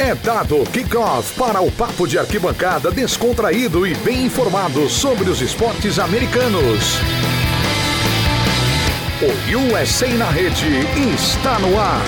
É dado kickoff para o papo de arquibancada descontraído e bem informado sobre os esportes americanos. O USA na rede está no ar.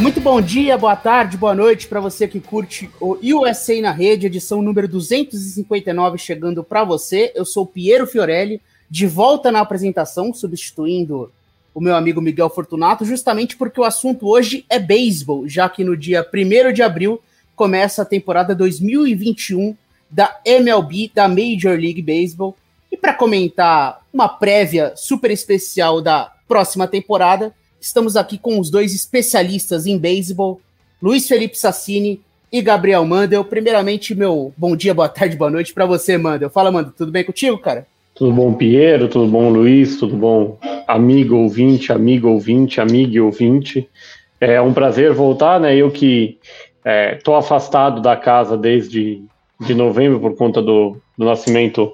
Muito bom dia, boa tarde, boa noite para você que curte o USA na rede, edição número 259 chegando para você. Eu sou Piero Fiorelli, de volta na apresentação, substituindo o meu amigo Miguel Fortunato, justamente porque o assunto hoje é beisebol, já que no dia 1 de abril começa a temporada 2021 da MLB, da Major League Baseball. E para comentar uma prévia super especial da próxima temporada, estamos aqui com os dois especialistas em beisebol, Luiz Felipe Sassini e Gabriel Mandel. Primeiramente, meu bom dia, boa tarde, boa noite para você, Mandel. Fala, Mandel, tudo bem contigo, cara? Tudo bom, Piero? Tudo bom, Luiz? Tudo bom, amigo ouvinte, amigo ouvinte, amigo ouvinte? É um prazer voltar, né? Eu que Estou é, afastado da casa desde de novembro por conta do, do nascimento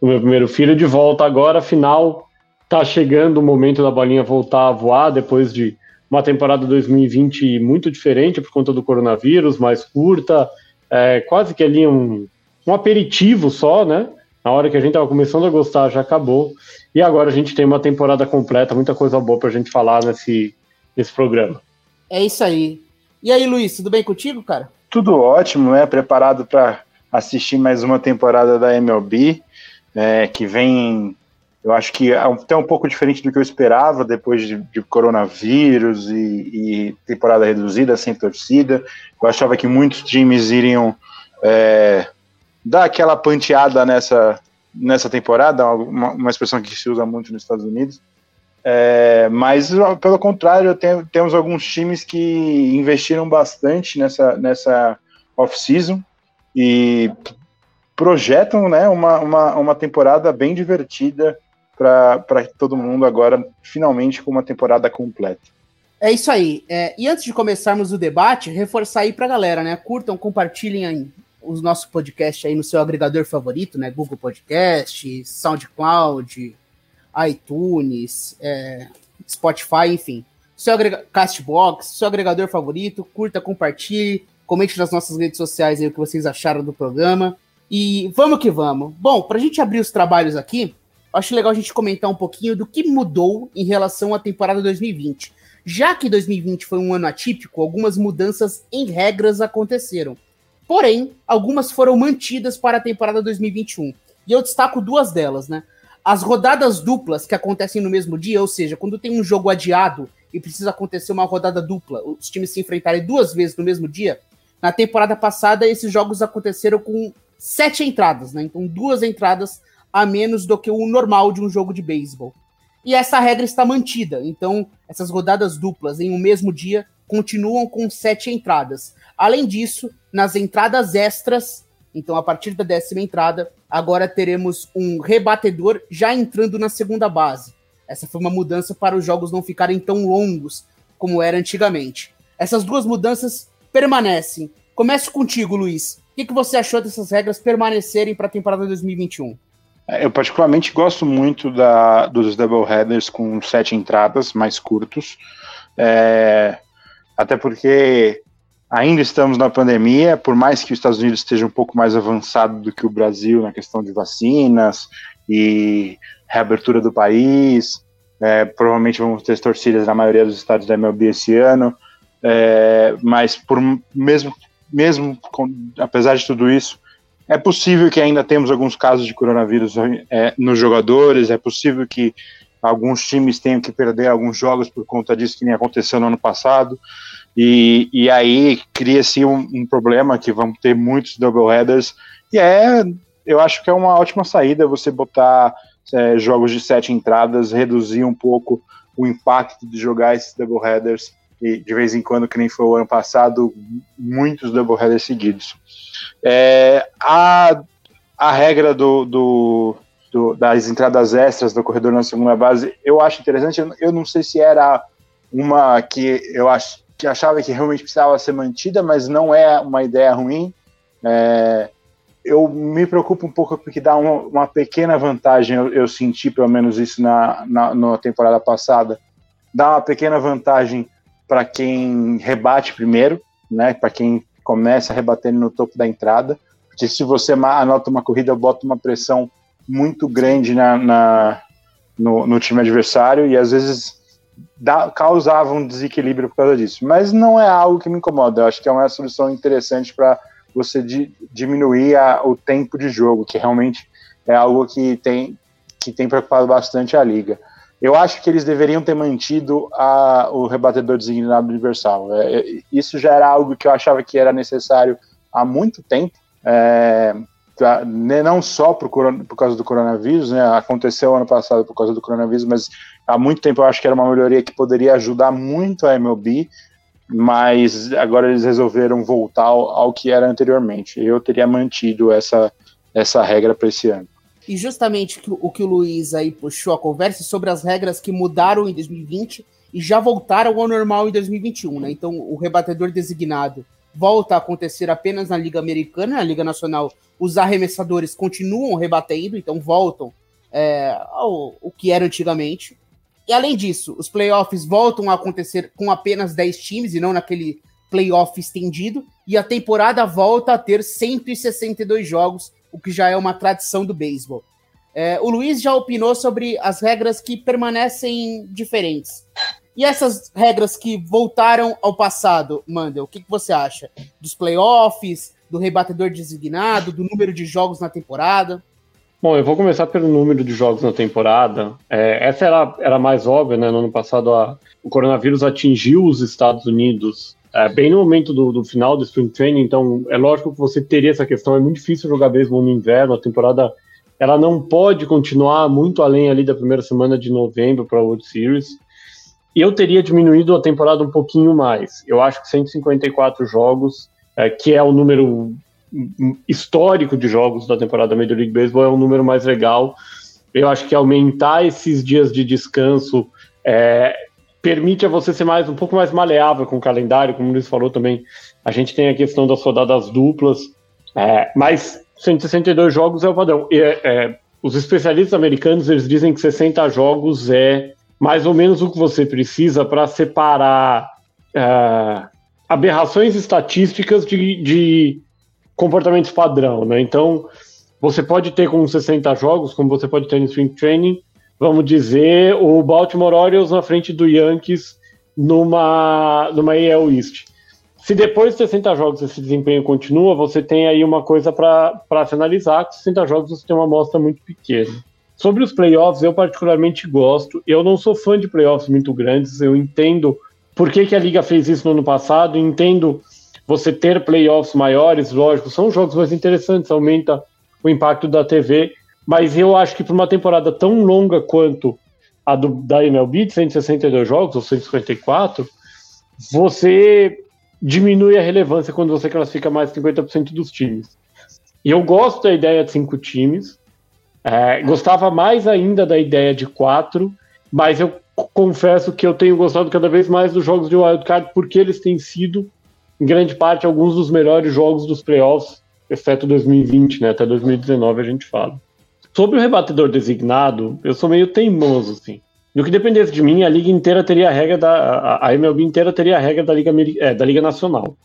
do meu primeiro filho. De volta agora, afinal, está chegando o momento da bolinha voltar a voar depois de uma temporada 2020 muito diferente por conta do coronavírus, mais curta, é, quase que ali um, um aperitivo só, né? Na hora que a gente estava começando a gostar, já acabou. E agora a gente tem uma temporada completa, muita coisa boa para a gente falar nesse, nesse programa. É isso aí. E aí, Luiz, tudo bem contigo, cara? Tudo ótimo, né? Preparado para assistir mais uma temporada da MLB, né? que vem, eu acho que é até um pouco diferente do que eu esperava depois de, de coronavírus e, e, temporada reduzida, sem torcida. Eu achava que muitos times iriam é, dar aquela panteada nessa, nessa temporada, uma, uma expressão que se usa muito nos Estados Unidos. É, mas, pelo contrário, tem, temos alguns times que investiram bastante nessa, nessa off-season e projetam né, uma, uma, uma temporada bem divertida para todo mundo agora, finalmente com uma temporada completa. É isso aí. É, e antes de começarmos o debate, reforçar aí para a galera, né? Curtam, compartilhem aí os nossos podcasts aí no seu agregador favorito, né? Google Podcast, SoundCloud, iTunes, é, Spotify, enfim. Seu agrega Castbox, seu agregador favorito, curta, compartilhe, comente nas nossas redes sociais aí o que vocês acharam do programa. E vamos que vamos. Bom, para a gente abrir os trabalhos aqui, acho legal a gente comentar um pouquinho do que mudou em relação à temporada 2020. Já que 2020 foi um ano atípico, algumas mudanças em regras aconteceram. Porém, algumas foram mantidas para a temporada 2021. E eu destaco duas delas, né? As rodadas duplas que acontecem no mesmo dia, ou seja, quando tem um jogo adiado e precisa acontecer uma rodada dupla, os times se enfrentarem duas vezes no mesmo dia, na temporada passada esses jogos aconteceram com sete entradas, né? Então duas entradas a menos do que o normal de um jogo de beisebol. E essa regra está mantida, então essas rodadas duplas em um mesmo dia continuam com sete entradas. Além disso, nas entradas extras, então a partir da décima entrada, agora teremos um rebatedor já entrando na segunda base. Essa foi uma mudança para os jogos não ficarem tão longos como era antigamente. Essas duas mudanças permanecem. Começo contigo, Luiz. O que, que você achou dessas regras permanecerem para a temporada 2021? É, eu particularmente gosto muito da, dos doubleheaders com sete entradas mais curtos. É, até porque Ainda estamos na pandemia, por mais que os Estados Unidos esteja um pouco mais avançado do que o Brasil na questão de vacinas e reabertura do país. É, provavelmente vamos ter torcidas na maioria dos estados da MLB esse ano, é, mas por mesmo, mesmo com, apesar de tudo isso, é possível que ainda temos alguns casos de coronavírus é, nos jogadores, é possível que alguns times tenham que perder alguns jogos por conta disso que nem aconteceu no ano passado. E, e aí cria-se um, um, problema que vamos ter muitos doubleheaders, e é, eu acho que é uma ótima saída você botar é, jogos de sete entradas, reduzir um pouco o impacto de jogar esses doubleheaders, e de vez em quando, que nem foi o ano passado, muitos doubleheaders seguidos. É, a, a regra do, do, do, das entradas extras do corredor na segunda base, eu acho interessante, eu não sei se era uma que eu acho que achava que realmente precisava ser mantida, mas não é uma ideia ruim. É, eu me preocupo um pouco porque dá uma, uma pequena vantagem, eu, eu, senti pelo menos isso na, na, na temporada passada, dá uma pequena vantagem para quem rebate primeiro, né, para quem comece a rebater no topo da entrada, porque se você anota uma corrida, bota uma pressão muito grande na, na no, no, time adversário e às vezes dá, causava um desequilíbrio por causa disso. Mas não é algo que me incomoda, eu acho que é uma solução interessante para você di, diminuir a, o tempo de jogo, que realmente é algo que tem, que tem preocupado bastante a liga. Eu acho que eles deveriam ter mantido a, o rebatedor designado universal. É, é, isso já era algo que eu achava que era necessário há muito tempo. É, né, não só por, por, causa do coronavírus, né, aconteceu ano passado por causa do coronavírus, mas há muito tempo eu acho que era uma melhoria que poderia ajudar muito a MLB, mas agora eles resolveram voltar ao, ao que era anteriormente. Eu teria mantido essa, essa regra para esse ano. E justamente o que o Luiz aí puxou a conversa sobre as regras que mudaram em 2020 e já voltaram ao normal em 2021, né? Então o rebatedor designado volta a acontecer apenas na Liga Americana, na Liga Nacional os arremessadores continuam rebatendo, então voltam é, ao, ao que era antigamente. E além disso, os playoffs voltam a acontecer com apenas 10 times e não naquele playoff estendido, e a temporada volta a ter 162 jogos, o que já é uma tradição do beisebol. É, o Luiz já opinou sobre as regras que permanecem diferentes. E essas regras que voltaram ao passado, Mandel, o que, que você acha? Dos playoffs, do rebatedor designado, do número de jogos na temporada? Bom, eu vou começar pelo número de jogos na temporada. É, essa era, era mais óbvia, né? No ano passado, a, o coronavírus atingiu os Estados Unidos é, bem no momento do, do, final do Spring Training, então é lógico que você teria essa questão. É muito difícil jogar beisebol no inverno, a temporada ela não pode continuar muito além ali da primeira semana de novembro para a World Series. E eu teria diminuído a temporada um pouquinho mais. Eu acho que 154 jogos é, que é o número histórico de jogos da temporada Major League Baseball, é um número mais legal. Eu acho que aumentar esses dias de descanso é, permite a você ser mais um pouco mais maleável com o calendário, como o Luiz falou também. A gente tem a questão das rodadas duplas, é, mas 162 jogos é o padrão. E, é, os especialistas americanos eles dizem que 60 jogos é mais ou menos o que você precisa para separar é, aberrações estatísticas de, de comportamentos padrão, né? Então, você pode ter com 60 jogos, como você pode ter no Spring Training, vamos dizer, o Baltimore Orioles na frente do Yankees numa, numa AL East. Se depois de 60 jogos esse desempenho continua, você tem aí uma coisa para se analisar, com 60 jogos você tem uma amostra muito pequena. Sobre os playoffs, eu particularmente gosto. Eu não sou fã de playoffs muito grandes, eu entendo por que, que a Liga fez isso no ano passado? Entendo você ter playoffs maiores, lógico, são jogos mais interessantes, aumenta o impacto da TV, mas eu acho que para uma temporada tão longa quanto a do, da MLB, de 162 jogos, ou 154, você diminui a relevância quando você classifica mais de 50% dos times. E eu gosto da ideia de cinco times, é, gostava mais ainda da ideia de quatro, mas eu confesso que eu tenho gostado cada vez mais dos jogos de wildcard porque eles têm sido, em grande parte, alguns dos melhores jogos dos playoffs, exceto 2020, né? Até 2019 a gente fala. Sobre o rebatedor designado, eu sou meio teimoso, assim. No que dependesse de mim, a liga inteira teria a regra da. A MLB inteira teria a regra da Liga, é, da liga Nacional.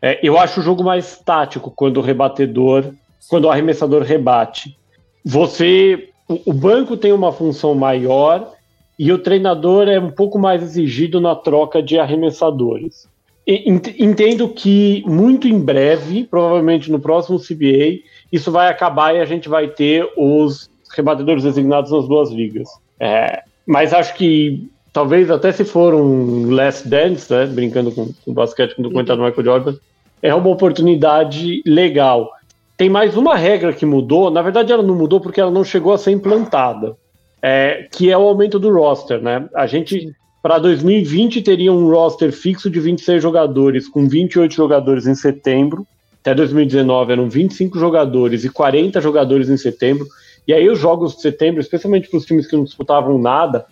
É, eu acho o jogo mais tático quando o rebatedor, quando o arremessador rebate. Você. O banco tem uma função maior e o treinador é um pouco mais exigido na troca de arremessadores. Entendo que muito em breve, provavelmente no próximo CBA, isso vai acabar e a gente vai ter os rebatedores designados nas duas ligas. É, mas acho que talvez até se for um last dance, né, brincando com, o basquete com o documentário do Michael Jordan, é uma oportunidade legal. Tem mais uma regra que mudou, na verdade ela não mudou porque ela não chegou a ser implantada é, que é o aumento do roster, né? A gente, para 2020, teria um roster fixo de 26 jogadores, com 28 jogadores em setembro. Até 2019 eram 25 jogadores e 40 jogadores em setembro. E aí os jogos de setembro, especialmente para os times que não disputavam nada,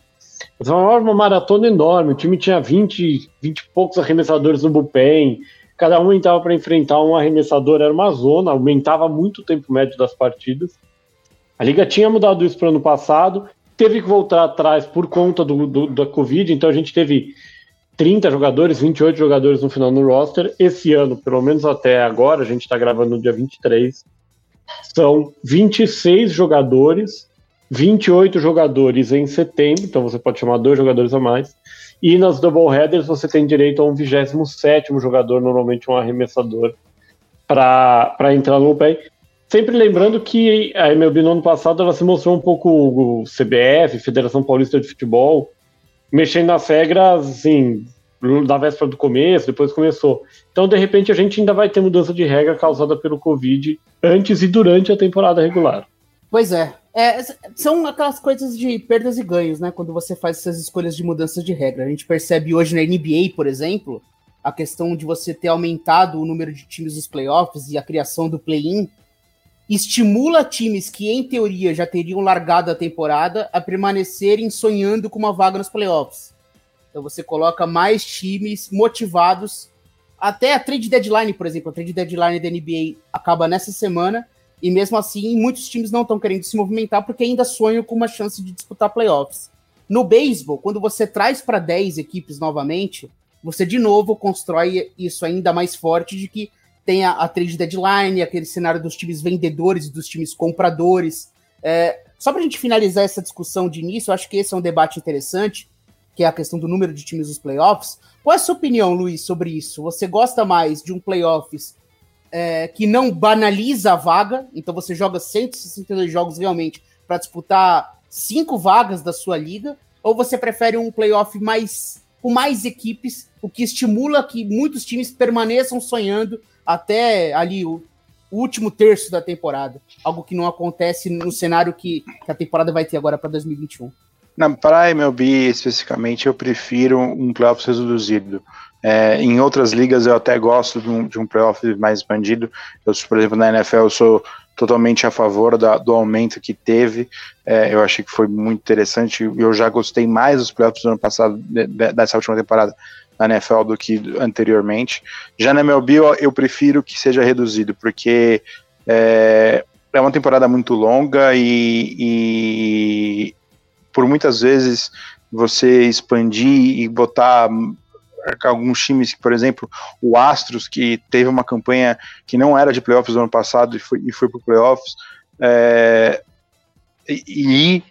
foi uma maratona enorme. O time tinha 20, 20 e poucos arremessadores no bullpen. Cada um entrava para enfrentar um arremessador, era uma zona, aumentava muito o tempo médio das partidas. A liga tinha mudado isso para o ano passado teve que voltar atrás por conta do, do, da Covid, então a gente teve 30 jogadores, 28 jogadores no final no roster. Esse ano, pelo menos até agora, a gente está gravando no dia 23, são 26 jogadores, 28 jogadores em setembro, então você pode chamar dois jogadores a mais. E nas doubleheaders você tem direito a um 27 jogador, normalmente um arremessador, para entrar no pé. Sempre lembrando que a MLB no ano passado ela se mostrou um pouco o CBF, Federação Paulista de Futebol, mexendo nas regras, assim, da véspera do começo, depois começou. Então, de repente, a gente ainda vai ter mudança de regra causada pelo Covid antes e durante a temporada regular. Pois é. é. São aquelas coisas de perdas e ganhos, né? Quando você faz essas escolhas de mudanças de regra. A gente percebe hoje na NBA, por exemplo, a questão de você ter aumentado o número de times dos playoffs e a criação do play-in estimula times que, em teoria, já teriam largado a temporada a permanecerem sonhando com uma vaga nos playoffs. Então você coloca mais times motivados. Até a trade deadline, por exemplo, a trade deadline da NBA acaba nessa semana e mesmo assim muitos times não estão querendo se movimentar porque ainda sonham com uma chance de disputar playoffs. No beisebol, quando você traz para 10 equipes novamente, você de novo constrói isso ainda mais forte de que tem a, a trade deadline, aquele cenário dos times vendedores e dos times compradores. É, só para a gente finalizar essa discussão de início, eu acho que esse é um debate interessante, que é a questão do número de times dos playoffs. Qual é a sua opinião, Luiz, sobre isso? Você gosta mais de um playoffs é, que não banaliza a vaga, então você joga 162 jogos realmente para disputar cinco vagas da sua liga, ou você prefere um playoff mais com mais equipes, o que estimula que muitos times permaneçam sonhando até ali o, último terço da temporada. Algo que não acontece no cenário que, que a temporada vai ter agora para 2021. Na, para MLB especificamente, eu prefiro um playoffs reduzido. É, em outras ligas eu até gosto de um, de um playoff mais expandido. Eu, por exemplo, na NFL eu sou totalmente a favor da, do aumento que teve. É, eu achei que foi muito interessante. Eu já gostei mais dos playoffs do ano passado, de, de, dessa última temporada, na NFL do que anteriormente. Já na MLB eu, prefiro que seja reduzido, porque é, é uma temporada muito longa e, e, por muitas vezes você expandir e botar alguns times, por exemplo, o Astros, que teve uma campanha que não era de playoffs no ano passado e foi, e foi para playoffs, é, e ir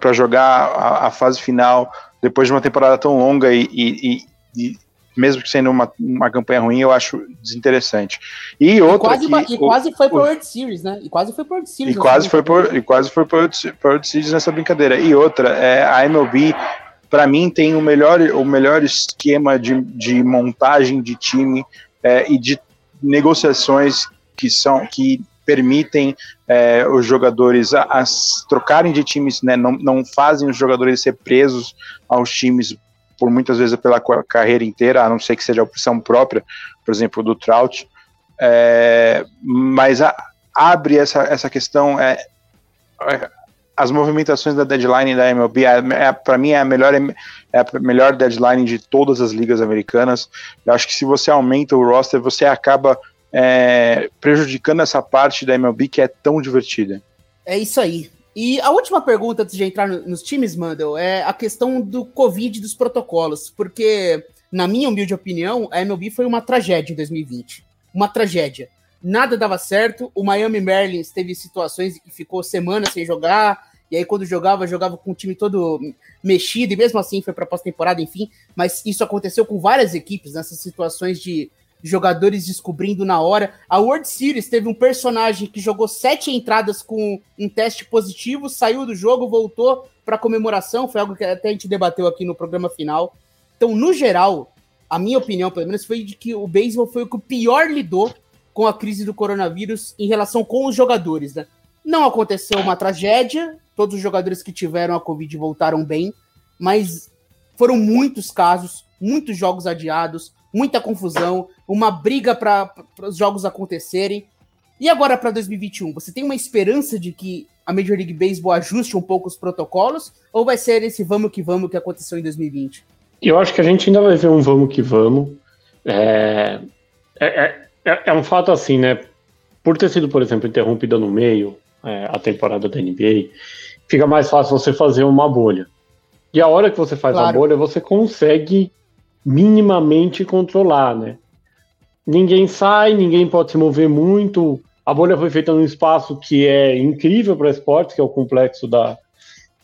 para jogar a, a, fase final depois de uma temporada tão longa e, e, e mesmo que sendo uma, uma campanha ruim, eu acho desinteressante. E outra e quase, que, e quase foi pro World Series, né? E quase foi pro World Series. E quase foi por, e quase foi pro World Series nessa brincadeira. E outra, é, a MLB, para mim, tem o melhor, o melhor esquema de, de montagem de time é, e de negociações que são que permitem é, os jogadores a, a, trocarem de times, né, não, não fazem os jogadores ser presos aos times por muitas vezes pela carreira inteira, a não ser que seja a opção própria, por exemplo, do Trout. É, mas a, abre essa, essa questão. É, é as movimentações da deadline da MLB, é, é para mim, é a, melhor, é a melhor deadline de todas as ligas americanas. Eu acho que se você aumenta o roster, você acaba é, prejudicando essa parte da MLB que é tão divertida. É isso aí. E a última pergunta antes de entrar no, nos times, Mandel, é a questão do Covid dos protocolos, porque, na minha humilde opinião, a MLB foi uma tragédia em 2020. Uma tragédia. Nada dava certo, o Miami Marlins teve situações em que ficou semanas sem jogar, e aí quando jogava, jogava com o time todo mexido, e mesmo assim foi para pós-temporada, enfim, mas isso aconteceu com várias equipes, nessas situações de jogadores descobrindo na hora. A World Series teve um personagem que jogou sete entradas com um teste positivo, saiu do jogo, voltou para comemoração. Foi algo que até a gente debateu aqui no programa final. Então, no geral, a minha opinião, pelo menos, foi de que o beisebol foi o que pior lidou com a crise do coronavírus em relação com os jogadores. Né? Não aconteceu uma tragédia, todos os jogadores que tiveram a Covid voltaram bem, mas foram muitos casos, muitos jogos adiados, muita confusão, uma briga para os jogos acontecerem. E agora para 2021, você tem uma esperança de que a Major League Baseball ajuste um pouco os protocolos ou vai ser esse vamos que vamos que aconteceu em 2020? Eu acho que a gente ainda vai ver um vamos que vamos. É, é, é, é um fato assim, né? Por ter sido, por exemplo, interrompida no meio é, a temporada da NBA, fica mais fácil você fazer uma bolha. E a hora que você faz claro. a bolha, você consegue minimamente controlar, né? Ninguém sai, ninguém pode se mover muito. A bolha foi feita num espaço que é incrível para esportes, que é o complexo da,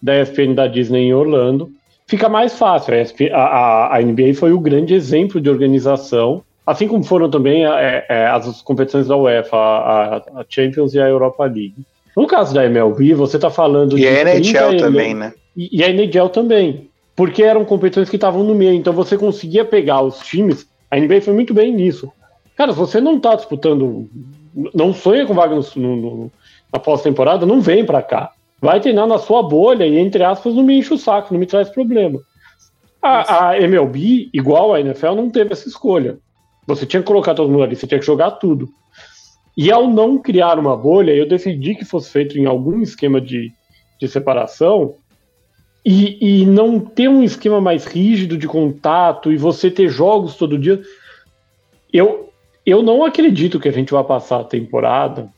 da ESPN da Disney em Orlando. Fica mais fácil. A, a, a NBA foi o grande exemplo de organização, assim como foram também é, é, as competições da UEFA, a, a, Champions e a Europa League. No caso da MLB, você está falando e de. E a NHL também, né? E, e a NHL também. Porque eram competições que estavam no meio. Então você conseguia pegar os times. A NBA foi muito bem nisso. Cara, se você não está disputando. Não sonha com vaga no, no, na pós-temporada, não vem para cá. Vai treinar na sua bolha e, entre aspas, não me enche o saco, não me traz problema. A, a MLB, igual a NFL, não teve essa escolha. Você tinha que colocar todo mundo ali, você tinha que jogar tudo. E ao não criar uma bolha, eu decidi que fosse feito em algum esquema de, de separação e, e não ter um esquema mais rígido de contato e você ter jogos todo dia. Eu, eu não acredito que a gente vai passar a temporada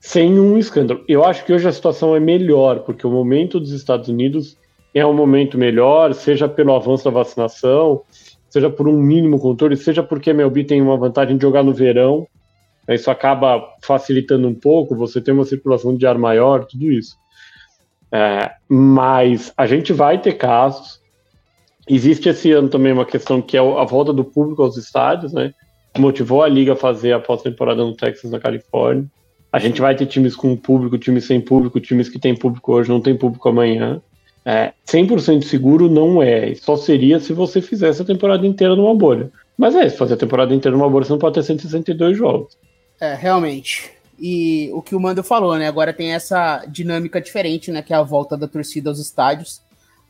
sem um escândalo. Eu acho que hoje a situação é melhor, porque o momento dos Estados Unidos é um momento melhor, seja pelo avanço da vacinação, seja por um mínimo controle, seja porque a MLB tem uma vantagem de jogar no verão, isso acaba facilitando um pouco, você tem uma circulação de ar maior, tudo isso. É, mas a gente vai ter casos. Existe esse ano também uma questão que é a volta do público aos estádios, né? Motivou a liga a fazer a pós-temporada no Texas, na Califórnia. A gente vai ter times com público, times sem público, times que têm público hoje, não tem público amanhã. É, 100% seguro não é. Só seria se você fizesse a temporada inteira numa bolha. Mas é, se fazer a temporada inteira numa bolha, você não pode ter 162 jogos. É, realmente. E o que o Mando falou, né? Agora tem essa dinâmica diferente, né? Que é a volta da torcida aos estádios.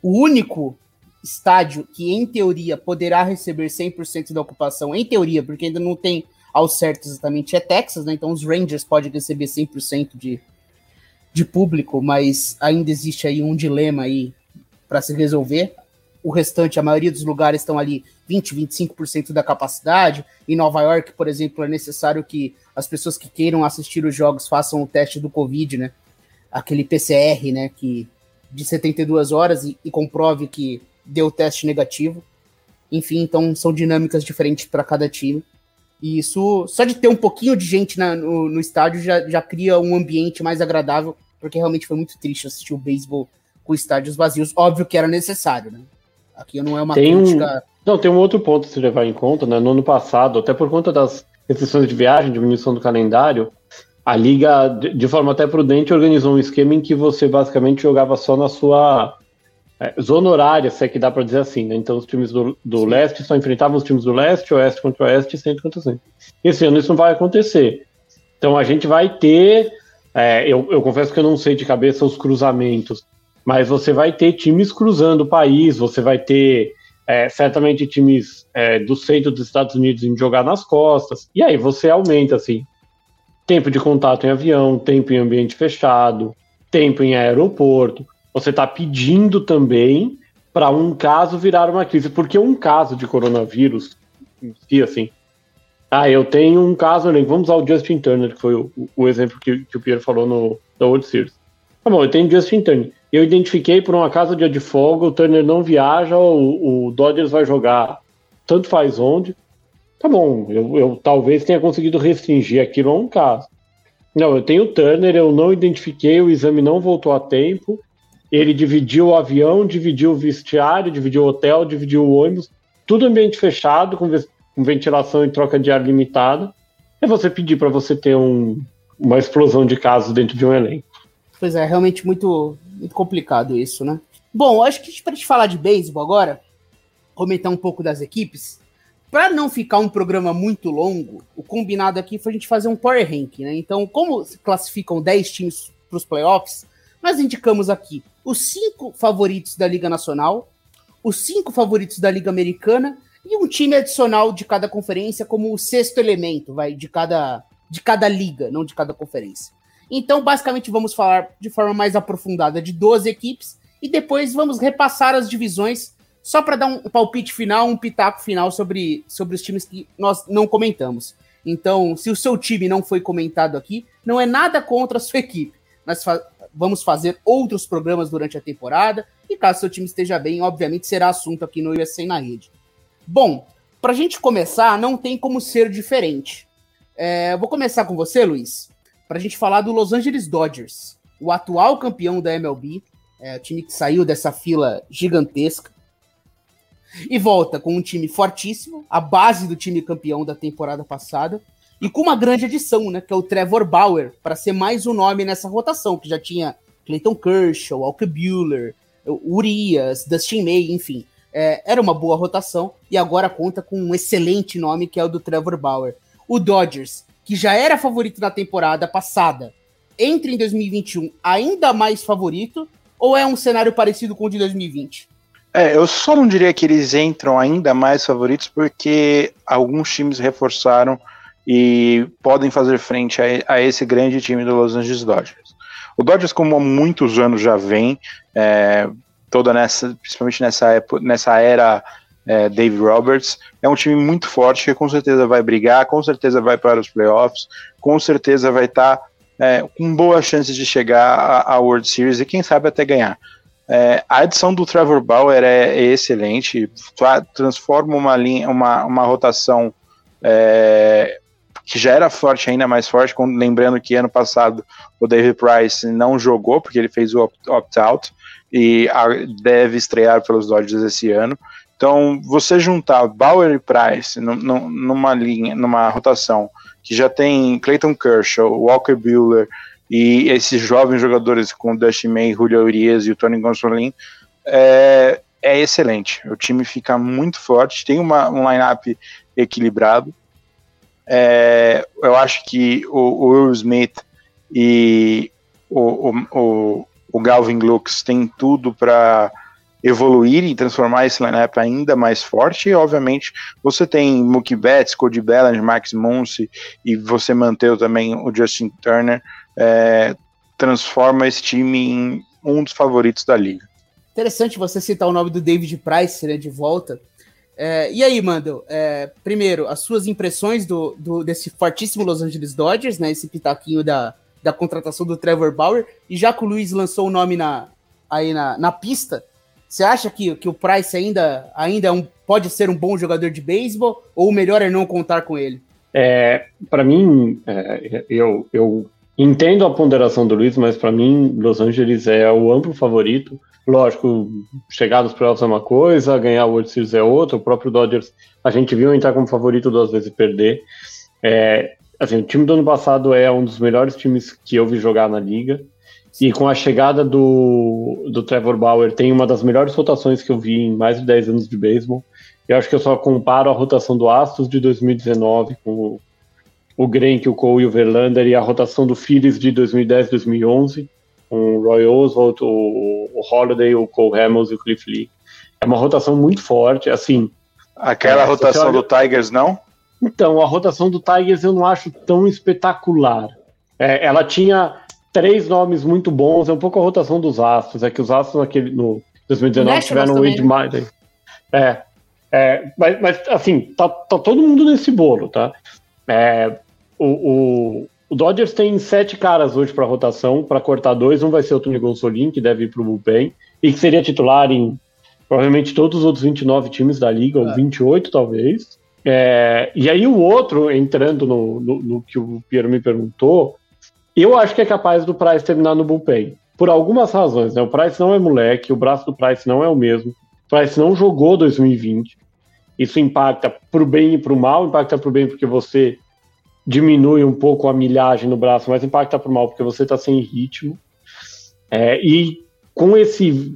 O único estádio que, em teoria, poderá receber 100% da ocupação, em teoria, porque ainda não tem ao certo exatamente, é Texas, né? Então os Rangers podem receber 100% de, de público, mas ainda existe aí um dilema aí para se resolver o restante, a maioria dos lugares estão ali 20, 25% da capacidade. Em Nova York, por exemplo, é necessário que as pessoas que queiram assistir os jogos façam o teste do Covid, né? Aquele PCR, né? Que de 72 horas e, e comprove que deu teste negativo. Enfim, então são dinâmicas diferentes para cada time. E isso, só de ter um pouquinho de gente na, no, no, estádio já, já cria um ambiente mais agradável, porque realmente foi muito triste assistir o beisebol com estádios vazios. Óbvio que era necessário, né? Aqui não é uma tem crítica. Um... Não, tem um outro ponto a se levar em conta, né? No ano passado, até por conta das restrições de viagem, diminuição do calendário, a liga, de forma até prudente, organizou um esquema em que você basicamente jogava só na sua é, zona horária, se é que dá para dizer assim, né? Então os times do, do leste só enfrentavam os times do leste, oeste contra oeste, centro contra centro. Esse ano isso não vai acontecer. Então a gente vai ter, é, eu, eu confesso que eu não sei de cabeça os cruzamentos, mas você vai ter times cruzando o país, você vai ter é, certamente times é, do centro dos Estados Unidos em jogar nas costas, e aí você aumenta assim tempo de contato em avião, tempo em ambiente fechado, tempo em aeroporto. Você está pedindo também para um caso virar uma crise, porque um caso de coronavírus, e assim, ah, eu tenho um caso, vamos ao Justin Turner, que foi o, o exemplo que, que, o Pierre falou no da World Series. Tá bom, eu tenho Justin Turner eu identifiquei por um acaso dia de folga, o Turner não viaja, o, o Dodgers vai jogar tanto faz onde. Tá bom, eu, eu, talvez tenha conseguido restringir aquilo a um caso. Não, eu tenho o Turner, eu não identifiquei, o exame não voltou a tempo. Ele dividiu o avião, dividiu o vestiário, dividiu o hotel, dividiu o ônibus, tudo ambiente fechado, com, com ventilação e troca de ar limitada. É você pedir para você ter um, uma explosão de casos dentro de um elenco. Pois é, realmente muito, muito complicado isso, né? Bom, acho que para te falar de beisebol agora, comentar um pouco das equipes, para não ficar um programa muito longo, o combinado aqui foi a gente fazer um power ranking, né? Então, como classificam 10 times para os playoffs, nós indicamos aqui os cinco favoritos da Liga Nacional, os cinco favoritos da Liga Americana e um time adicional de cada conferência como o sexto elemento, vai, de cada de cada liga, não de cada conferência. Então, basicamente, vamos falar de forma mais aprofundada de 12 equipes e depois vamos repassar as divisões só para dar um palpite final, um pitaco final sobre, sobre os times que nós não comentamos. Então, se o seu time não foi comentado aqui, não é nada contra a sua equipe. Nós fa vamos fazer outros programas durante a temporada e caso seu time esteja bem, obviamente será assunto aqui no USA na rede. Bom, para a gente começar, não tem como ser diferente. É, vou começar com você, Luiz, para a gente falar do Los Angeles Dodgers, o atual campeão da MLB, é, o time que saiu dessa fila gigantesca. E volta com um time fortíssimo, a base do time campeão da temporada passada, e com uma grande adição, né, que é o Trevor Bauer, para ser mais um nome nessa rotação, que já tinha Clayton Kershaw, Walker Buehler, Urias, Dustin May, enfim. É, era uma boa rotação e agora conta com um excelente nome que é o do Trevor Bauer. O Dodgers, que já era favorito na temporada passada, entra em 2021 ainda mais favorito ou é um cenário parecido com o de 2020? É, eu só não diria que eles entram ainda mais favoritos porque alguns times reforçaram e podem fazer frente a, a esse grande time do Los Angeles Dodgers. O Dodgers, como há muitos anos já vem, é, toda nessa, principalmente nessa época, nessa era é, Dave Roberts, é um time muito forte que com certeza vai brigar, com certeza vai para os playoffs, com certeza vai estar tá, é, com boas chances de chegar à World Series e quem sabe até ganhar. É, a edição do Trevor Bauer é, é excelente, transforma uma linha, uma, uma rotação é, que já era forte, ainda mais forte, lembrando que ano passado o David Price não jogou, porque ele fez o opt-out, e deve estrear pelos Dodgers esse ano. Então, você juntar Bauer e Price numa linha, numa rotação que já tem Clayton Kershaw, Walker Buehler e esses jovens jogadores com Dusty May, Julio Urias e o Tony Gonsolin, é, é excelente. O time fica muito forte, tem uma, um line-up equilibrado. É, eu acho que o, o Will Smith e o, o, o Galvin Lux têm tudo para evoluir e transformar esse lineup ainda mais forte. E, obviamente, você tem Mookie Betts, Cody Bellinger, Max Muncy e você manteve também o Justin Turner, é, transforma esse time em um dos favoritos da liga. Interessante você citar o nome do David Price né, de volta. É, e aí, Mando, é, primeiro, as suas impressões do, do, desse fortíssimo Los Angeles Dodgers, né? Esse pitaquinho da, da contratação do Trevor Bauer. E já que o Luiz lançou o nome na, aí na, na pista, você acha que, que o Price ainda, ainda é um, pode ser um bom jogador de beisebol ou o melhor é não contar com ele? É, para mim, é, eu, eu entendo a ponderação do Luiz, mas para mim, Los Angeles é o amplo favorito. Lógico, chegar nos playoffs é uma coisa, ganhar o World Series é outra. O próprio Dodgers, a gente viu entrar como favorito duas vezes e perder. É, assim, o time do ano passado é um dos melhores times que eu vi jogar na liga. E com a chegada do, do Trevor Bauer, tem uma das melhores rotações que eu vi em mais de 10 anos de beisebol. Eu acho que eu só comparo a rotação do Astros de 2019 com o, o Grenk, o Cole e o Verlander e a rotação do Phillies de 2010 2011 com o Roy Oswalt, o, o Holiday, o Cole Hamels e o Cliff Lee. É uma rotação muito forte, assim. Aquela é, rotação olha... do Tigers, não? Então, a rotação do Tigers eu não acho tão espetacular. É, ela tinha três nomes muito bons, é um pouco a rotação dos Astros, é que os Astros naquele, no 2019 tiveram o Wade Miley. É, é mas, mas, assim, tá, tá todo mundo nesse bolo, tá? É, o, o, o Dodgers tem sete caras hoje para rotação, para cortar dois. Um vai ser o Tony Gonsolin, que deve ir para o bullpen, e que seria titular em provavelmente todos os outros 29 times da liga, ou 28 é. talvez. É, e aí o outro, entrando no, no, no, que o Piero me perguntou, eu acho que é capaz do Price terminar no bullpen. Por algumas razões, né? O Price não é moleque, o braço do Price não é o mesmo. O Price não jogou 2020. Isso impacta pro bem e pro mal. Impacta pro bem porque você diminui um pouco a milhagem no braço, mas impacta pro mal porque você está sem ritmo. É, e com esse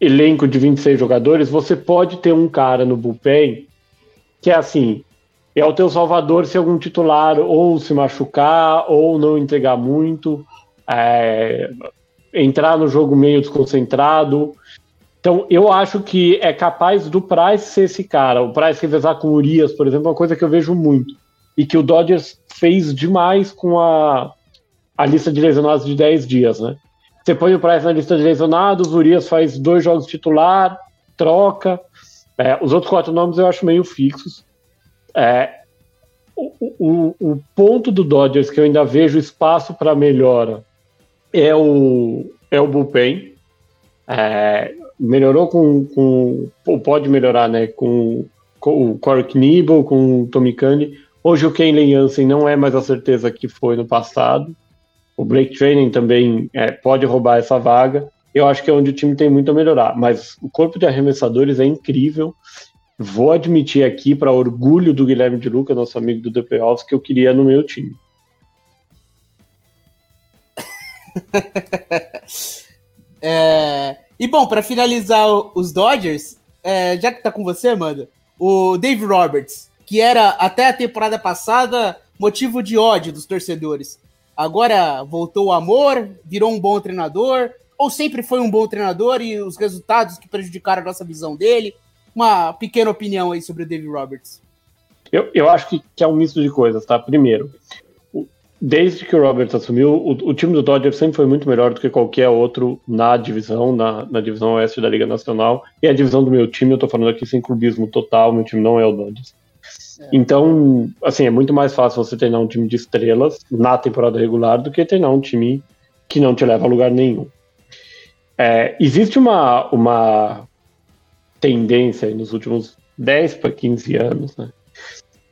elenco de 26 jogadores, você pode ter um cara no bullpen que é assim, é o teu salvador se algum titular ou se machucar ou não entregar muito, é, entrar no jogo meio desconcentrado. Então, eu acho que é capaz do Price ser esse cara. O Price revezar com o Urias, por exemplo, é uma coisa que eu vejo muito e que o Dodgers fez demais com a, a lista de lesionados de 10 dias, né? Você põe o Price na lista de lesionados, o Urias faz dois jogos titular, troca. É, os outros quatro nomes eu acho meio fixos. É, o, o, o, ponto do Dodgers que eu ainda vejo espaço para melhora é o, é o bullpen. É, melhorou com, com. Pode melhorar, né? Com o Corey Knebel, com o Tommy Kahn. Hoje o Kenley Jansen não é mais a certeza que foi no passado. O Blake Training também é, pode roubar essa vaga. Eu acho que é onde o time tem muito a melhorar. Mas o corpo de arremessadores é incrível. Vou admitir aqui, para orgulho do Guilherme de Luca, nosso amigo do The Playoffs, que eu queria no meu time. é... E bom, para finalizar os Dodgers, é, já que tá com você, mano, o Dave Roberts, que era até a temporada passada motivo de ódio dos torcedores. Agora voltou o amor, virou um bom treinador, ou sempre foi um bom treinador e os resultados que prejudicaram a nossa visão dele? Uma pequena opinião aí sobre o Dave Roberts. Eu, eu acho que, que é um misto de coisas, tá? Primeiro, desde que o Roberts assumiu, o, o, time do Dodgers sempre foi muito melhor do que qualquer outro na divisão, na, na, divisão oeste da Liga Nacional. E a divisão do meu time, eu tô falando aqui sem clubismo total, meu time não é o Dodgers. É. Então, assim, é muito mais fácil você treinar um time de estrelas na temporada regular do que treinar um time que não te leva a lugar nenhum. É, existe uma, uma tendência nos últimos 10 para 15 anos, né?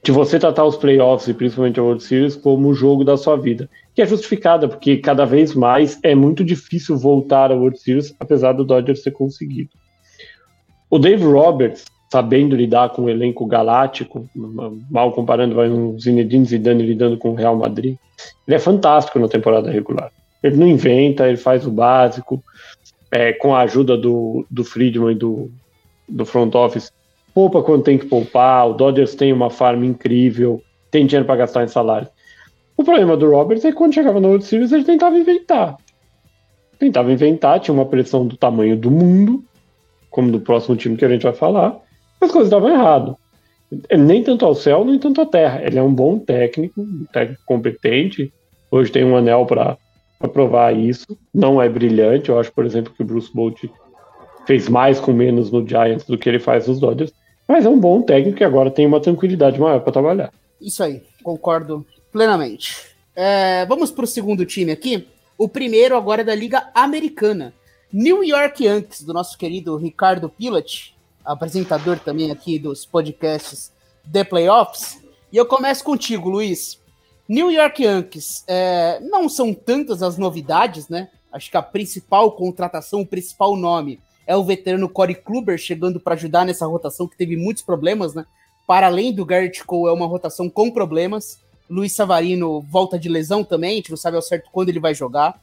De você tratar os playoffs e principalmente a World Series como o jogo da sua vida. Que é justificada, porque cada vez mais é muito difícil voltar a World Series, apesar do Dodgers ter conseguido. O Dave Roberts, sabendo lidar com o um elenco galáctico, mal comparando vai um Zinedine Zidane lidando com o Real Madrid, ele é fantástico na temporada regular. Ele não inventa, ele faz o básico, é, com a ajuda do, do Friedman e do, do front office, poupa quando tem que poupar. O Dodgers tem uma farm incrível, tem dinheiro para gastar em salário. O problema do Roberts é que quando chegava no World Series ele tentava inventar. Tentava inventar, tinha uma pressão do tamanho do mundo, como do próximo time que a gente vai falar, as coisas estavam errado. Nem tanto ao céu, nem tanto à terra. Ele é um bom técnico, um técnico competente. Hoje tem um anel para provar isso. Não é brilhante. Eu acho, por exemplo, que o Bruce Bolt fez mais com menos no Giants do que ele faz nos Dodgers, mas é um bom técnico que agora tem uma tranquilidade maior para trabalhar. Isso aí, concordo plenamente. É, vamos para o segundo time aqui. O primeiro agora é da Liga Americana. New York Yankees, do nosso querido Ricardo Pilat, apresentador também aqui dos podcasts The Playoffs. E eu começo contigo, Luiz. New York Yankees, é, não são tantas as novidades, né? Acho que a principal contratação, o principal nome é o veterano Corey Kluber chegando para ajudar nessa rotação que teve muitos problemas, né? Para além do Garrett Cole, é uma rotação com problemas. Luiz Savarino volta de lesão também, a gente não sabe ao certo quando ele vai jogar.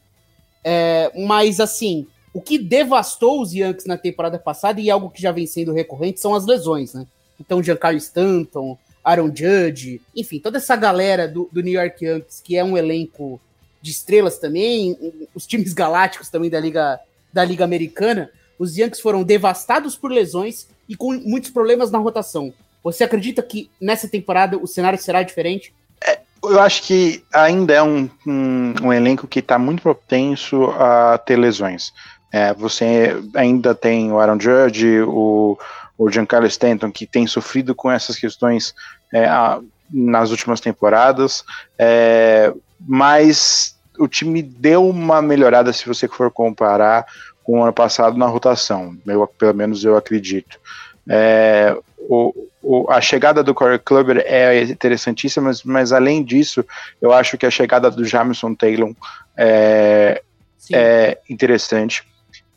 É, mas, assim, o que devastou os Yankees na temporada passada e algo que já vem sendo recorrente são as lesões, né? Então, Giancarlo Stanton, Aaron Judge, enfim, toda essa galera do, do New York Yankees, que é um elenco de estrelas também, os times galácticos também da Liga, da Liga Americana, os Yankees foram devastados por lesões e com muitos problemas na rotação. Você acredita que nessa temporada o cenário será diferente? É, eu acho que ainda é um, um, um elenco que está muito propenso a ter lesões. É, você ainda tem o Aaron Judge, o, o Giancarlo Stanton, que tem sofrido com essas questões é, a, nas últimas temporadas, é, mas o time deu uma melhorada se você for comparar com o ano passado na rotação, eu, pelo menos eu acredito. É, o, o, a chegada do Corey Kluber é interessantíssima, mas, mas, além disso, eu acho que a chegada do Jamison Taylor é, é interessante.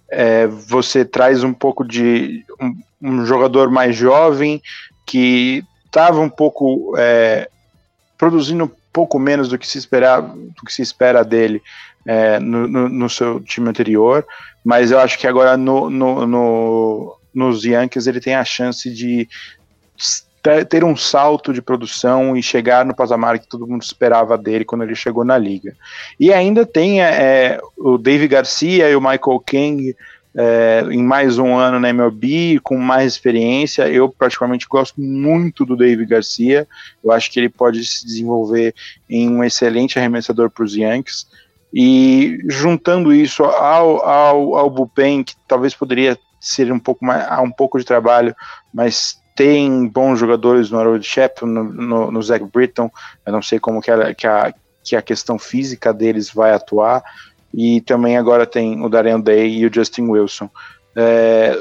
É, você traz um pouco de um, um jogador mais jovem que estava um pouco é, produzindo um pouco menos do que se esperava, do que se espera dele é, no, no, no, seu time anterior, mas eu acho que agora no, no, nos Yankees ele tem a chance de ter um salto de produção e chegar no patamar que todo mundo esperava dele quando ele chegou na liga. E ainda tem é, o Dave Garcia e o Michael King é, em mais um ano na MLB, com mais experiência. Eu, particularmente, gosto muito do Dave Garcia. Eu acho que ele pode se desenvolver em um excelente arremessador para os Yankees. E juntando isso ao, ao, ao bullpen, que talvez poderia ser um pouco mais, um pouco de trabalho, mas tem bons jogadores no Harold Shep, no, no, no Zach Britton, eu não sei como que a, que, a, que a questão física deles vai atuar, e também agora tem o Darian Day e o Justin Wilson. É,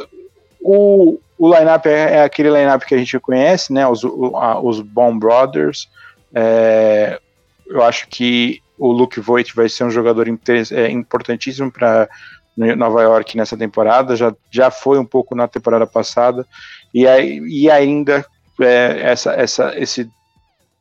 o, o lineup é, é aquele lineup que a gente conhece, né? Os, os Bond Brothers. É, eu acho que o Luke Voigt vai ser um jogador é, importantíssimo para Nova York nessa temporada. Já, já foi um pouco na temporada passada. E, e ainda é, essa, essa, esse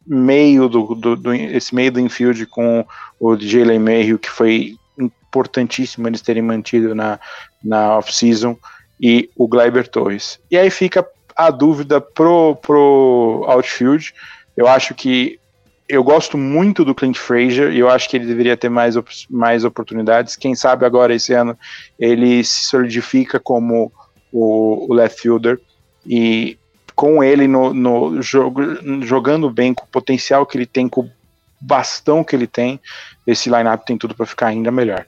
meio do, do, do, esse meio do infield com o Jalen Mayhew, que foi importantíssimo eles terem mantido na, na off-season e o Gleiber Torres. E aí fica a dúvida pro, pro outfield. Eu acho que eu gosto muito do Clint Frazier e eu acho que ele deveria ter mais, mais oportunidades. Quem sabe agora esse ano ele se solidifica como o, o left fielder e com ele no, no jogo, jogando bem, com o potencial que ele tem, com o bastão que ele tem, esse lineup tem tudo para ficar ainda melhor.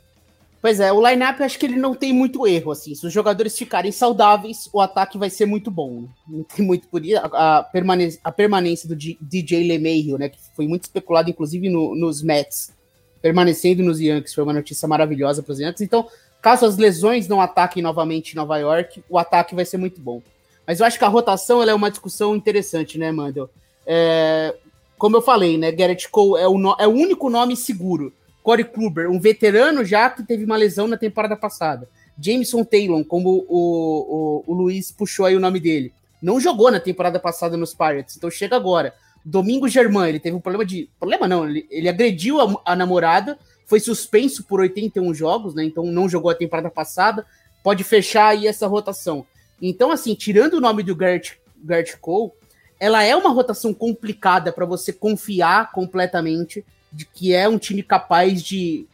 Pois é, o lineup acho que ele não tem muito erro, assim. Se os jogadores ficarem saudáveis, o ataque vai ser muito bom. Não tem muito por isso. A, permanência, a permanência do DJ LeMahieu, né, que foi muito especulado, inclusive, no, nos Mets, permanecendo nos Yankees, foi uma notícia maravilhosa para os Yankees. Então, caso as lesões não ataquem novamente em Nova York, o ataque vai ser muito bom. Mas eu acho que a rotação é uma discussão interessante, né, Mandel? É, como eu falei, né, Garrett Cole é o, no, é o único nome seguro Corey Kluber, um veterano já que teve uma lesão na temporada passada. Jameson Taylor, como o, o, o Luiz puxou aí o nome dele. Não jogou na temporada passada nos Pirates, então chega agora. Domingo Germain, ele teve um problema de. Problema não, ele, ele agrediu a, a, namorada, foi suspenso por 81 jogos, né? Então não jogou a temporada passada. Pode fechar aí essa rotação. Então, assim, tirando o nome do Gert, Gert Cole, ela é uma rotação complicada para você confiar completamente de que é um time capaz de,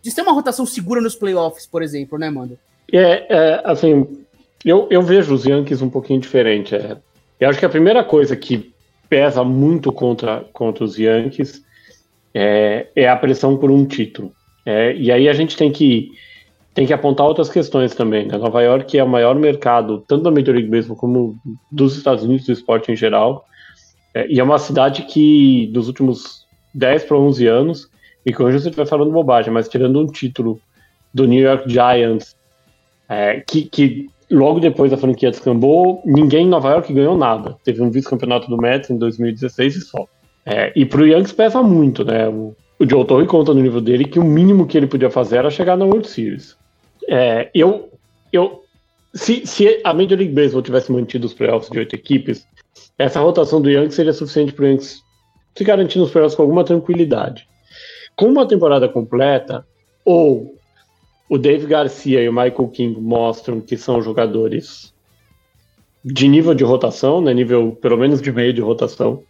de ser uma rotação segura nos playoffs, por exemplo, né, Mando? É, é assim, eu, eu vejo os Yankees um pouquinho diferente. É. Eu acho que a primeira coisa que pesa muito contra, contra os Yankees é, é a pressão por um título. É, e aí a gente tem que, tem que apontar outras questões também. Né? Nova York é o maior mercado, tanto da Major League Baseball como dos Estados Unidos, do esporte em geral. É, e é uma cidade que, dos últimos 10 para 11 anos, e que hoje você estiver falando bobagem, mas tirando um título do New York Giants, é, que, que logo depois da franquia descambou, ninguém em Nova York ganhou nada. Teve um vice-campeonato do Mets em 2016 e só. É, e pro Yankees pesa muito, né? O, o Joe Torre conta no nível dele que o mínimo que ele podia fazer era chegar na World Series. É, eu, eu, se, se a Major League Baseball tivesse mantido os playoffs de oito equipes, essa rotação do Yankees seria suficiente para o Yankees se garantir nos playoffs com alguma tranquilidade. Com uma temporada completa, ou o Dave Garcia e o Michael King mostram que são jogadores de nível de rotação, né, nível pelo menos de meio de rotação,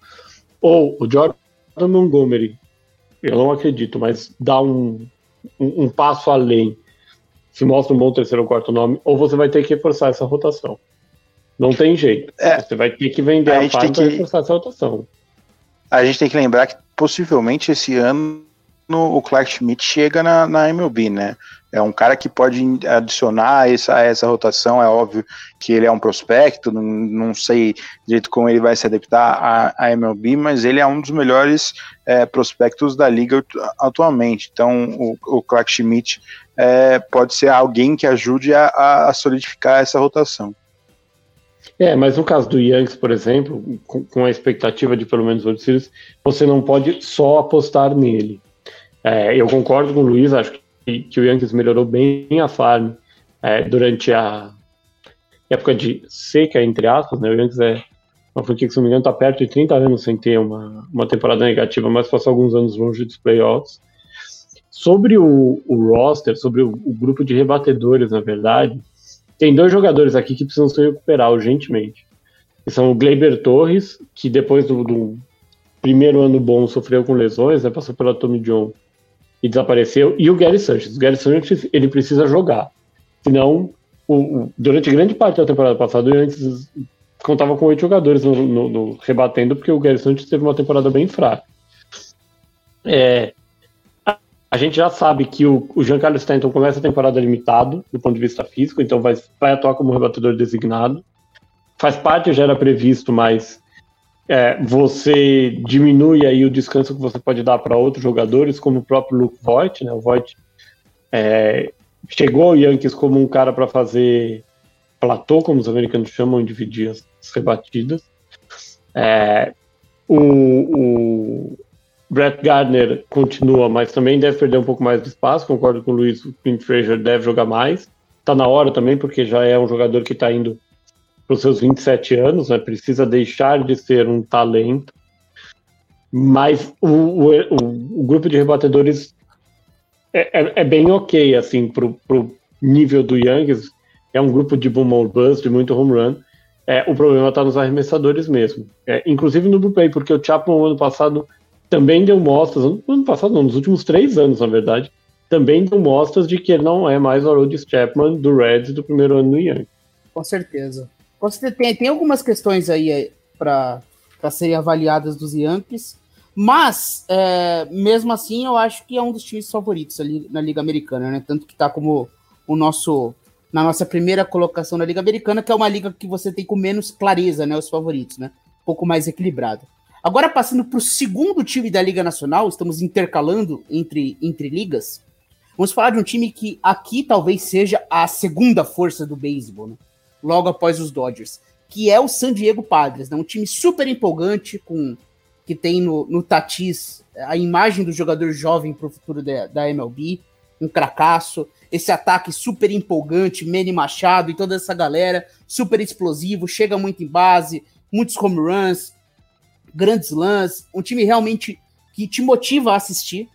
ou o Jordan Montgomery, eu não acredito, mas dá um, um, um passo além, se mostra um bom terceiro ou quarto nome, ou você vai ter que reforçar essa rotação. Não tem jeito. É, você vai ter que vender a, a parte para reforçar essa rotação a gente tem que lembrar que possivelmente esse ano o Clark Schmidt chega na, na MLB, né? É um cara que pode adicionar essa, essa rotação. É óbvio que ele é um prospecto, não, não sei direito como ele vai se adaptar à, MLB, mas ele é um dos melhores é, prospectos da liga atualmente. Então, o, o Clark Schmidt é, pode ser alguém que ajude a, a solidificar essa rotação. É, mas no caso do Yankees, por exemplo, com, a expectativa de pelo menos World Series, você não pode só apostar nele. É, eu concordo com o Luiz, acho que, que o Yankees melhorou bem a farm é, durante a época de seca, entre aspas, né? O Yankees é uma franquia que, se não me engano, está perto de 30 anos sem ter uma, uma temporada negativa, mas passou alguns anos longe dos playoffs. Sobre o, o roster, sobre o, o grupo de rebatedores, na verdade, tem dois jogadores aqui que precisam se recuperar urgentemente. Que são o Gleiber Torres, que depois do, do primeiro ano bom sofreu com lesões, né, passou pela Tommy John e desapareceu, e o Gary Sanchez. O Gary Sanchez ele precisa jogar. Senão, o, o, durante grande parte da temporada passada, o Yankees contava com oito jogadores no, no, no, rebatendo, porque o Gary Sanchez teve uma temporada bem fraca. É, a gente já sabe que o, o Giancarlo Stanton começa a temporada limitado do ponto de vista físico, então vai, vai atuar como rebatedor designado. Faz parte, já era previsto, mas é, você diminui aí o descanso que você pode dar para outros jogadores, como o próprio Luke Voigt, né? O Voigt é, chegou ao Yankees como um cara para fazer platô, como os americanos chamam, dividir as rebatidas. É, o, o Brett Gardner continua, mas também deve perder um pouco mais de espaço. Concordo com o Luiz, o Clint Fraser deve jogar mais. Está na hora também, porque já é um jogador que está indo para os seus 27 anos, né? precisa deixar de ser um talento. Mas o, o, o, o grupo de rebatedores é, é, é, bem ok, assim, pro, pro nível do Young's. É um grupo de boom or bust, de muito home run. É, o problema está nos arremessadores mesmo. É, inclusive no bullpen, porque o Chapman, ano passado, também deu mostras, ano passado não, nos últimos três anos, na verdade, também deu mostras de que ele não é mais o Arodis Chapman do Reds do primeiro ano no Young. Com certeza. Tem, tem algumas questões aí é, para serem avaliadas dos Yankees, mas, é, mesmo assim, eu acho que é um dos times favoritos ali na Liga Americana, né? Tanto que tá como o nosso. Na nossa primeira colocação na Liga Americana, que é uma liga que você tem com menos clareza, né? Os favoritos, né? Um pouco mais equilibrado. Agora, passando para o segundo time da Liga Nacional, estamos intercalando entre, entre ligas. Vamos falar de um time que aqui talvez seja a segunda força do beisebol, né? logo após os Dodgers, que é o San Diego Padres, né? um time super empolgante com que tem no, no Tatis a imagem do jogador jovem para o futuro da, da MLB, um cracaço, esse ataque super empolgante, Manny Machado e toda essa galera, super explosivo, chega muito em base, muitos home runs, grandes lãs, um time realmente que te motiva a assistir.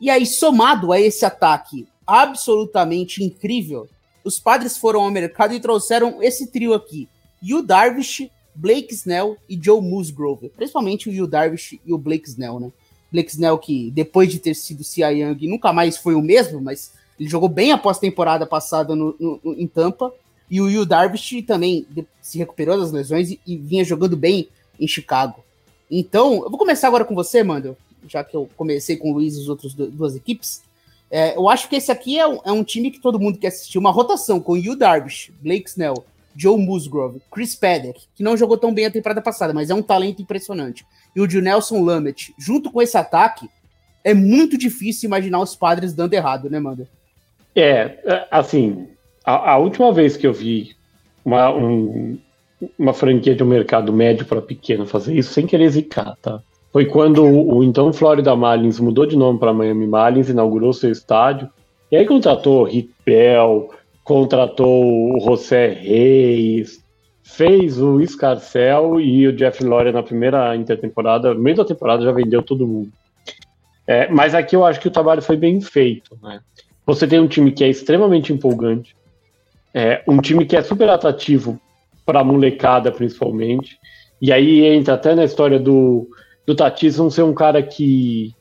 E aí, somado a esse ataque absolutamente incrível, os padres foram ao mercado e trouxeram esse trio aqui: Yu Darvish, Blake Snell e Joe Musgrove. Principalmente o Yu Darvish e o Blake Snell, né? Blake Snell, que depois de ter sido Cy Young, nunca mais foi o mesmo, mas ele jogou bem após a temporada passada no, no, no, em Tampa. E o Yu Darvish também se recuperou das lesões e, e, vinha jogando bem em Chicago. Então, eu vou começar agora com você, Mando, já que eu comecei com o Luiz e as outras duas equipes. É, eu acho que esse aqui é um, é um, time que todo mundo quer assistir. Uma rotação com Yu Darvish, Blake Snell, Joe Musgrove, Chris Paddock, que não jogou tão bem a temporada passada, mas é um talento impressionante. E o Nelson Lamet, junto com esse ataque, é muito difícil imaginar os padres dando errado, né, Manda? É, é, assim, a, a, última vez que eu vi uma, um, uma franquia de um mercado médio para pequeno fazer isso, sem querer zicar, tá? Foi quando o, o então Florida Marlins mudou de nome para Miami Marlins, inaugurou seu estádio, e aí contratou Rick Bell, contratou o José Reis, fez o Escarcel e o Jeff Lurie na primeira intertemporada, no meio da temporada já vendeu todo mundo. É, mas aqui eu acho que o trabalho foi bem feito. Né? Você tem um time que é extremamente empolgante, é, um time que é super atrativo para a molecada, principalmente. E aí entra até na história do do Tatis não ser um cara que,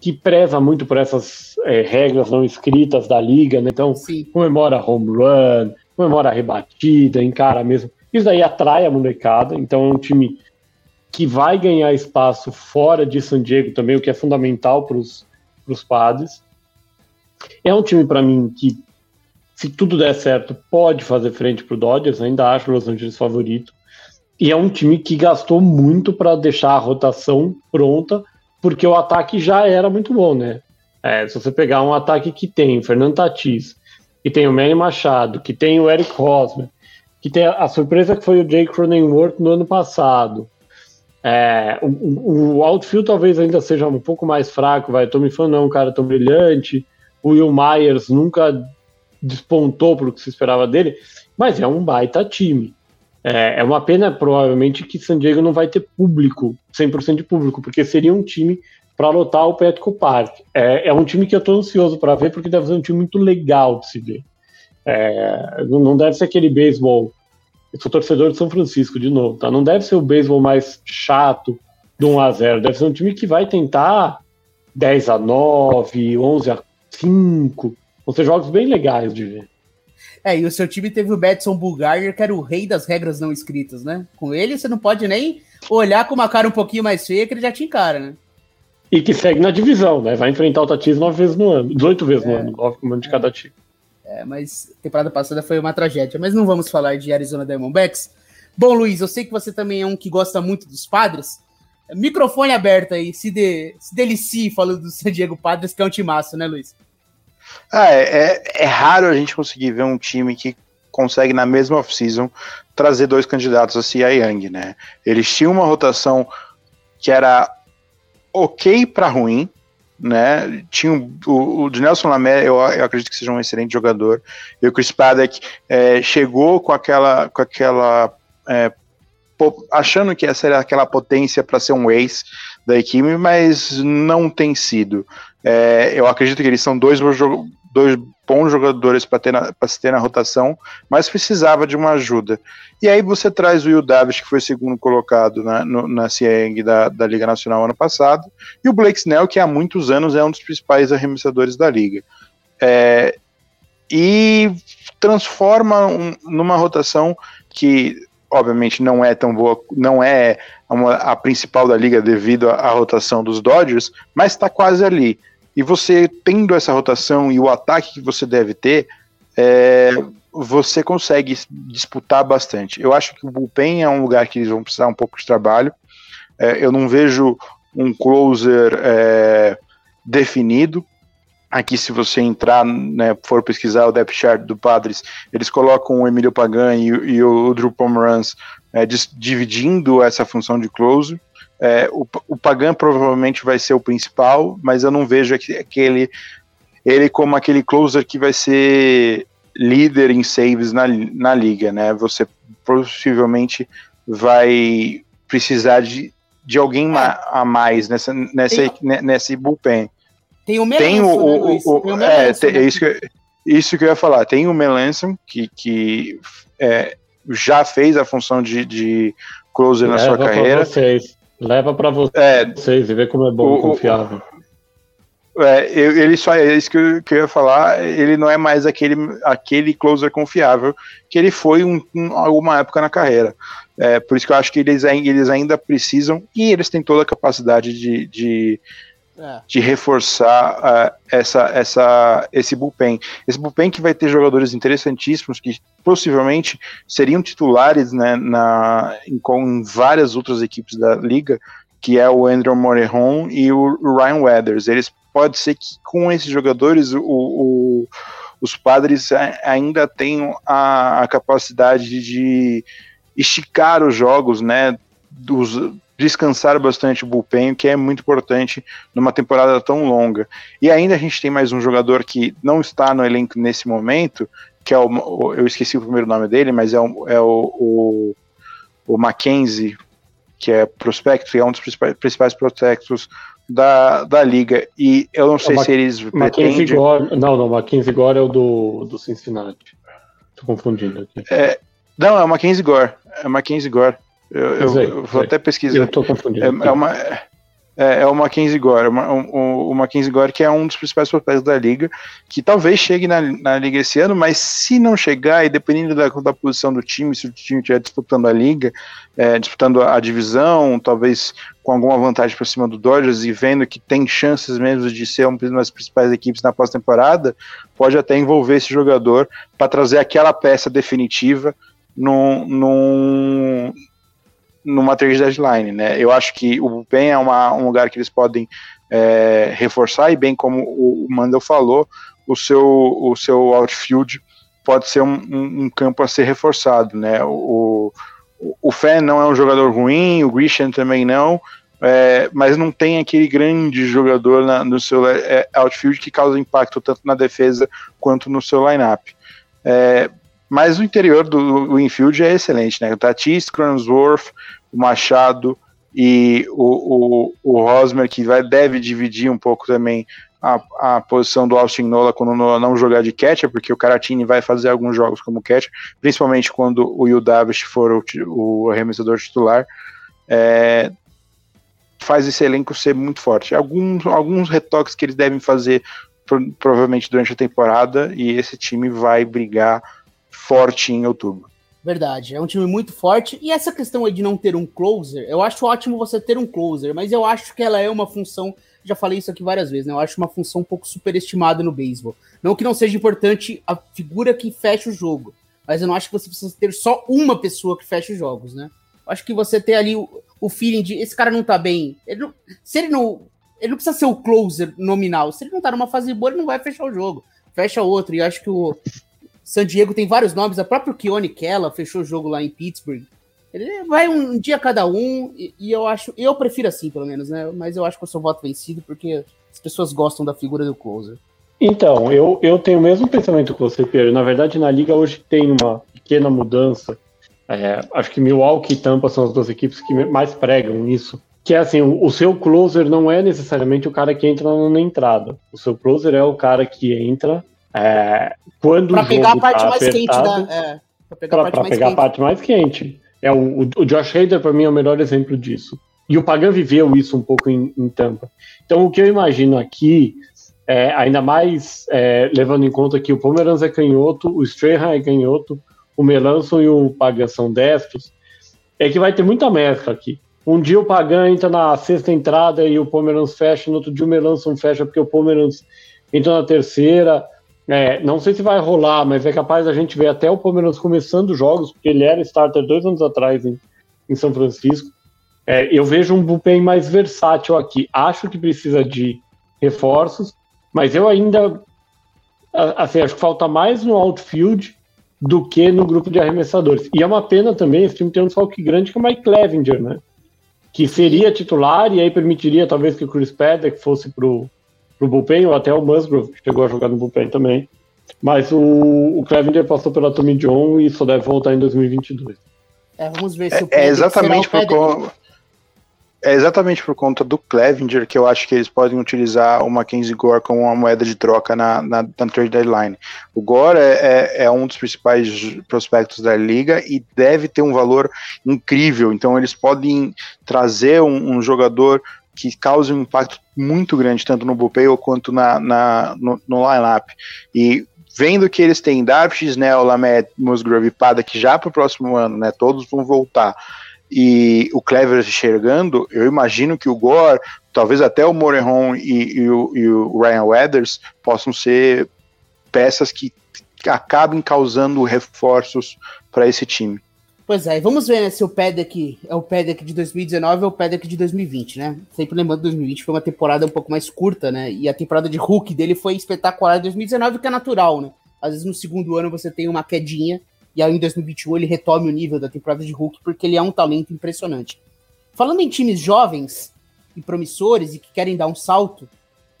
que preza muito por essas é, regras não escritas da liga, né? Então, Sim. comemora home run, comemora rebatida, encara mesmo. Isso daí atrai a molecada, então é um time que vai ganhar espaço fora de San Diego também, o que é fundamental para os padres. É um time, para mim, que, se tudo der certo, pode fazer frente para o Dodgers, ainda acho o Los Angeles favorito. E é um time que gastou muito para deixar a rotação pronta, porque o ataque já era muito bom, né? É, se você pegar um ataque que tem o Fernando Tatis, que tem o Manny Machado, que tem o Eric Hosmer, que tem a, surpresa que foi o Jake Cronenworth no ano passado. É, o, o, outfield talvez ainda seja um pouco mais fraco, vai. Tommy Fan não é um cara tão brilhante. O Will Myers nunca despontou para o que se esperava dele, mas é um baita time. É, é uma pena, provavelmente, que San Diego não vai ter público, 100% de público, porque seria um time para lotar o Petco Park. É, é um time que eu estou ansioso para ver, porque deve ser um time muito legal de se ver. É, não deve ser aquele beisebol. Eu sou torcedor de São Francisco, de novo, tá? Não deve ser o beisebol mais chato do 1 a 0 Deve ser um time que vai tentar 10 a 9, 11 a 5. Vão ser jogos bem legais de ver. É, e o seu time teve o Betson Bulgarier, que era o rei das regras não escritas, né? Com ele, você não pode nem olhar com uma cara um pouquinho mais feia, que ele já te encara, né? E que segue na divisão, né? Vai enfrentar o Tatis nove vezes no ano, 18 vezes é, no ano, nove comando de é. cada time. É, mas temporada passada foi uma tragédia. Mas não vamos falar de Arizona Diamondbacks. Bom, Luiz, eu sei que você também é um que gosta muito dos padres. Microfone aberto aí, se, de, se delicie falando do San Diego Padres, que é um timaço, né, Luiz? Ah, é, é, é, raro a gente conseguir ver um time que consegue na mesma off-season trazer dois candidatos a Cia Young, né? Eles tinham uma rotação que era ok para ruim, né? Tinha o, o Nelson Lamé, eu, eu, acredito que seja um excelente jogador. E o Chris Paddock é, chegou com aquela, com aquela é, achando que essa era aquela potência para ser um ace da equipe, mas não tem sido. É, eu acredito que eles são dois, dois bons jogadores para se ter na rotação, mas precisava de uma ajuda. E aí você traz o Will Davis, que foi segundo colocado na, no, na Cieng da, da Liga Nacional ano passado, e o Blake Snell, que há muitos anos é um dos principais arremessadores da Liga. É, e transforma um, numa rotação que obviamente não é tão boa, não é a principal da liga devido à rotação dos Dodgers, mas está quase ali. E você tendo essa rotação e o ataque que você deve ter, é, você consegue disputar bastante. Eu acho que o bullpen é um lugar que eles vão precisar um pouco de trabalho. É, eu não vejo um closer é, definido. Aqui, se você entrar, né, for pesquisar o depth chart do Padres, eles colocam o Emílio Pagan e, e o Drew Pomeranz é, dividindo essa função de closer. É, o, o Pagan provavelmente vai ser o principal, mas eu não vejo aquele ele como aquele closer que vai ser líder em saves na, na liga, né? Você possivelmente vai precisar de, de alguém é. a mais nessa, nessa, tem, nesse bullpen. Tem o Melanson, tem o, né, o, o, tem o é, tem, né? isso, que, isso que eu ia falar. Tem o Melanson, que, que é, já fez a função de, de closer na sua carreira. Vocês. Leva para vocês é, e vê como é bom, o, confiável. É, ele só é isso que eu, que eu, ia falar. Ele não é mais aquele, aquele closer confiável que ele foi em um, um, alguma época na carreira. É, por isso que eu acho que eles, eles ainda precisam e eles têm toda a capacidade de, de, é. de reforçar uh, essa, essa, esse bullpen. Esse bullpen que vai ter jogadores interessantíssimos que possivelmente seriam titulares né, na, em, várias outras equipes da liga, que é o Andrew Morejon e o Ryan Weathers. Eles pode ser que com esses jogadores o, o os padres ainda tenham a, a, capacidade de esticar os jogos, né? Dos, descansar bastante o bullpen, que é muito importante numa temporada tão longa. E ainda a gente tem mais um jogador que não está no elenco nesse momento, que é o. Eu esqueci o primeiro nome dele, mas é o, é o, o, o Mackenzie, que é prospecto, é um dos principais, prospectos da, da liga. E eu não sei se eles Mackenzie. Gore, não, não, Mackenzie Gore é o do, do Cincinnati. Tô confundindo aqui. É, não, é o Mackenzie Gore. É o Mackenzie Gore. Eu, eu, eu vou até pesquisar. Eu tô confundindo. É, é uma, é, é o Mackenzie Gore. O, o Mackenzie Gore, que é um dos principais prospectos da liga, que talvez chegue na, na liga esse ano, mas se não chegar, e dependendo da, da posição do time, se o time estiver disputando a liga, é, disputando a, a divisão, talvez com alguma vantagem por cima do Dodgers e vendo que tem chances mesmo de ser uma das principais equipes na pós-temporada, pode até envolver esse jogador para trazer aquela peça definitiva num, num, numa trade deadline, né? Eu acho que o bullpen é uma, um lugar que eles podem é, reforçar e bem como o Mandel falou, o seu, o seu outfield pode ser um, um, um campo a ser reforçado, né? O, o, o não é um jogador ruim, o Grisham também não, é, mas não tem aquele grande jogador na, no seu é, outfield que causa impacto tanto na defesa quanto no seu lineup. É, mas o interior do, infield é excelente, né? O Tatis, Cransworth, o Machado e o, o, o Rosmer, que vai, deve dividir um pouco também a, a posição do Austin Nola quando não jogar de catcher, porque o Caratini vai fazer alguns jogos como catcher, principalmente quando o Will Davis for o, o arremessador titular. É, faz esse elenco ser muito forte. Alguns, alguns retoques que eles devem fazer provavelmente durante a temporada e esse time vai brigar forte em outubro. Verdade, é um time muito forte. E essa questão aí de não ter um closer, eu acho ótimo você ter um closer, mas eu acho que ela é uma função, já falei isso aqui várias vezes, né? Eu acho uma função um pouco superestimada no beisebol. Não que não seja importante a figura que fecha o jogo, mas eu não acho que você precisa ter só uma pessoa que fecha os jogos, né? Eu acho que você ter ali o, o feeling de esse cara não tá bem. Ele não, se ele não. Ele não precisa ser o closer nominal. Se ele não tá numa fase boa, ele não vai fechar o jogo. Fecha outro. E acho que o, San Diego tem vários nomes, a própria Keone Kella fechou o jogo lá em Pittsburgh. Ele vai um dia cada um, e, e, eu acho, eu prefiro assim, pelo menos, né? Mas eu acho que eu sou voto vencido porque as pessoas gostam da figura do closer. Então, eu, eu tenho o mesmo pensamento que você, Pedro. Na verdade, na liga hoje tem uma pequena mudança. É, acho que Milwaukee e Tampa são as duas equipes que mais pregam isso. Que é assim, o, o seu closer não é necessariamente o cara que entra na entrada. O seu closer é o cara que entra é, quando pra pegar a parte tá mais apertado, quente da. É, pra pegar, pra, a, parte pra pegar a parte mais quente. É o, o Josh Hader, para mim, é o melhor exemplo disso. E o Pagan viveu isso um pouco em, em Tampa. Então, o que eu imagino aqui, é, ainda mais é, levando em conta que o Pomeranz é canhoto, o Strahan é canhoto, o Melanson e o Pagan são destros, é que vai ter muita mescla aqui. Um dia o Pagan entra na sexta entrada e o Pomeranz fecha, no outro dia o Melanson fecha porque o Pomeranz entra na terceira. É, não sei se vai rolar, mas é capaz a gente ver até o Palmeiras começando jogos, porque ele era starter dois anos atrás em, em São Francisco. É, eu vejo um bullpen mais versátil aqui. Acho que precisa de reforços, mas eu ainda assim, acho que falta mais no outfield do que no grupo de arremessadores. E é uma pena também esse time ter um desfalque grande que é o Mike Clevinger, né? Que seria titular e aí permitiria talvez que o Chris Paddock fosse pro pro bullpen, ou até o Musgrove, que chegou a jogar no bullpen também. Mas o, o Clevenger passou pela Tommy John e só deve voltar em 2022. É, vamos ver se o é, é exatamente por conta é exatamente por conta do Clevenger que eu acho que eles podem utilizar o Mackenzie Gore como uma moeda de troca na, na, na trade deadline. O Gore é, é, é, um dos principais prospectos da liga e deve ter um valor incrível. Então eles podem trazer um, um jogador que cause um impacto muito grande, tanto no bullpen quanto na, na, no, no line-up. E vendo que eles têm Darvish, Snell, Lamet, Musgrove e Pada, que já para o próximo ano, né, todos vão voltar, e o Clever enxergando, eu imagino que o Gore, talvez até o Morejon e, e, o, e o Ryan Weathers possam ser peças que acabem causando reforços para esse time. Pois é, vamos ver né, se o PEDEC é o PEDEC de 2019 ou o PEDEC de 2020, né? Sempre lembrando, 2020 foi uma temporada um pouco mais curta, né? E a temporada de Hulk dele foi espetacular em 2019, que é natural, né? Às vezes no segundo ano você tem uma quedinha, e aí em 2021 ele retome o nível da temporada de Hulk, porque ele é um talento impressionante. Falando em times jovens e promissores e que querem dar um salto,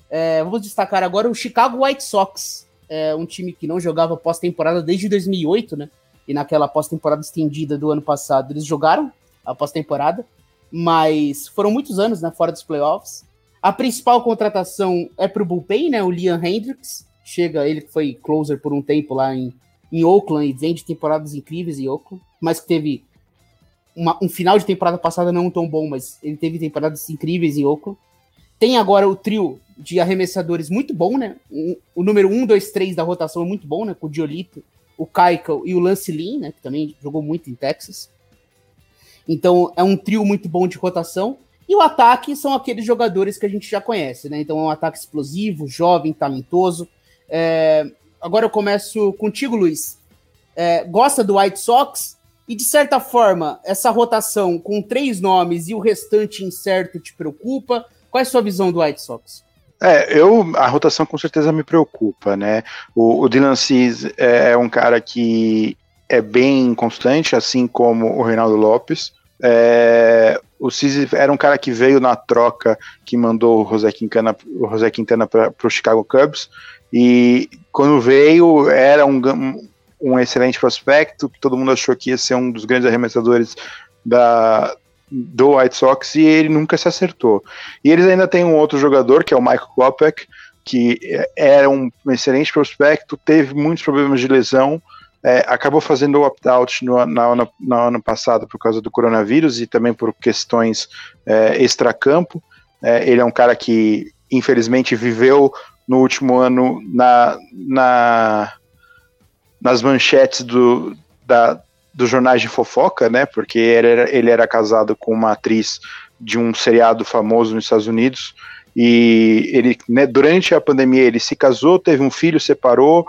é, vamos destacar agora o Chicago White Sox, é um time que não jogava pós-temporada desde 2008, né? E naquela pós-temporada estendida do ano passado, eles jogaram a pós-temporada, mas foram muitos anos né, fora dos playoffs. A principal contratação é para o bullpen, né, o Liam Hendricks, chega, ele que foi closer por um tempo lá em, em Oakland e vem de temporadas incríveis em Oakland, mas que teve uma, um final de temporada passada não tão bom, mas ele teve temporadas incríveis em Oakland. Tem agora o trio de arremessadores muito bom, né? O, o número 1, 2, 3 da rotação é muito bom, né? Com o Diolito, o Keuchel e o Lance Lynn, né, que também jogou muito em Texas. Então é um trio muito bom de rotação. E o ataque são aqueles jogadores que a gente já conhece, né? Então é um ataque explosivo, jovem, talentoso. É... Agora eu começo contigo, Luiz. É... Gosta do White Sox? E de certa forma, essa rotação com três nomes e o restante incerto te preocupa? Qual é a sua visão do White Sox? É, eu, a rotação com certeza me preocupa, né? O, o Dylan Cis é, é um cara que é bem constante, assim como o Reinaldo Lopes. É, o Cis era um cara que veio na troca que mandou o José Quintana, o José Quintana para o Chicago Cubs. E quando veio, era um, um excelente prospecto, que todo mundo achou que ia ser um dos grandes arremessadores da, do White Sox e ele nunca se acertou. E eles ainda têm um outro jogador, que é o Michael Kopech, que era um excelente prospecto, teve muitos problemas de lesão, é, acabou fazendo o opt-out no, no, no, ano passado por causa do coronavírus e também por questões é, extracampo. É, ele é um cara que, infelizmente, viveu no último ano na, na nas manchetes do, da, dos jornais de fofoca, né? Porque ele era, ele era casado com uma atriz de um seriado famoso nos Estados Unidos e ele, né, durante a pandemia, ele se casou, teve um filho, separou,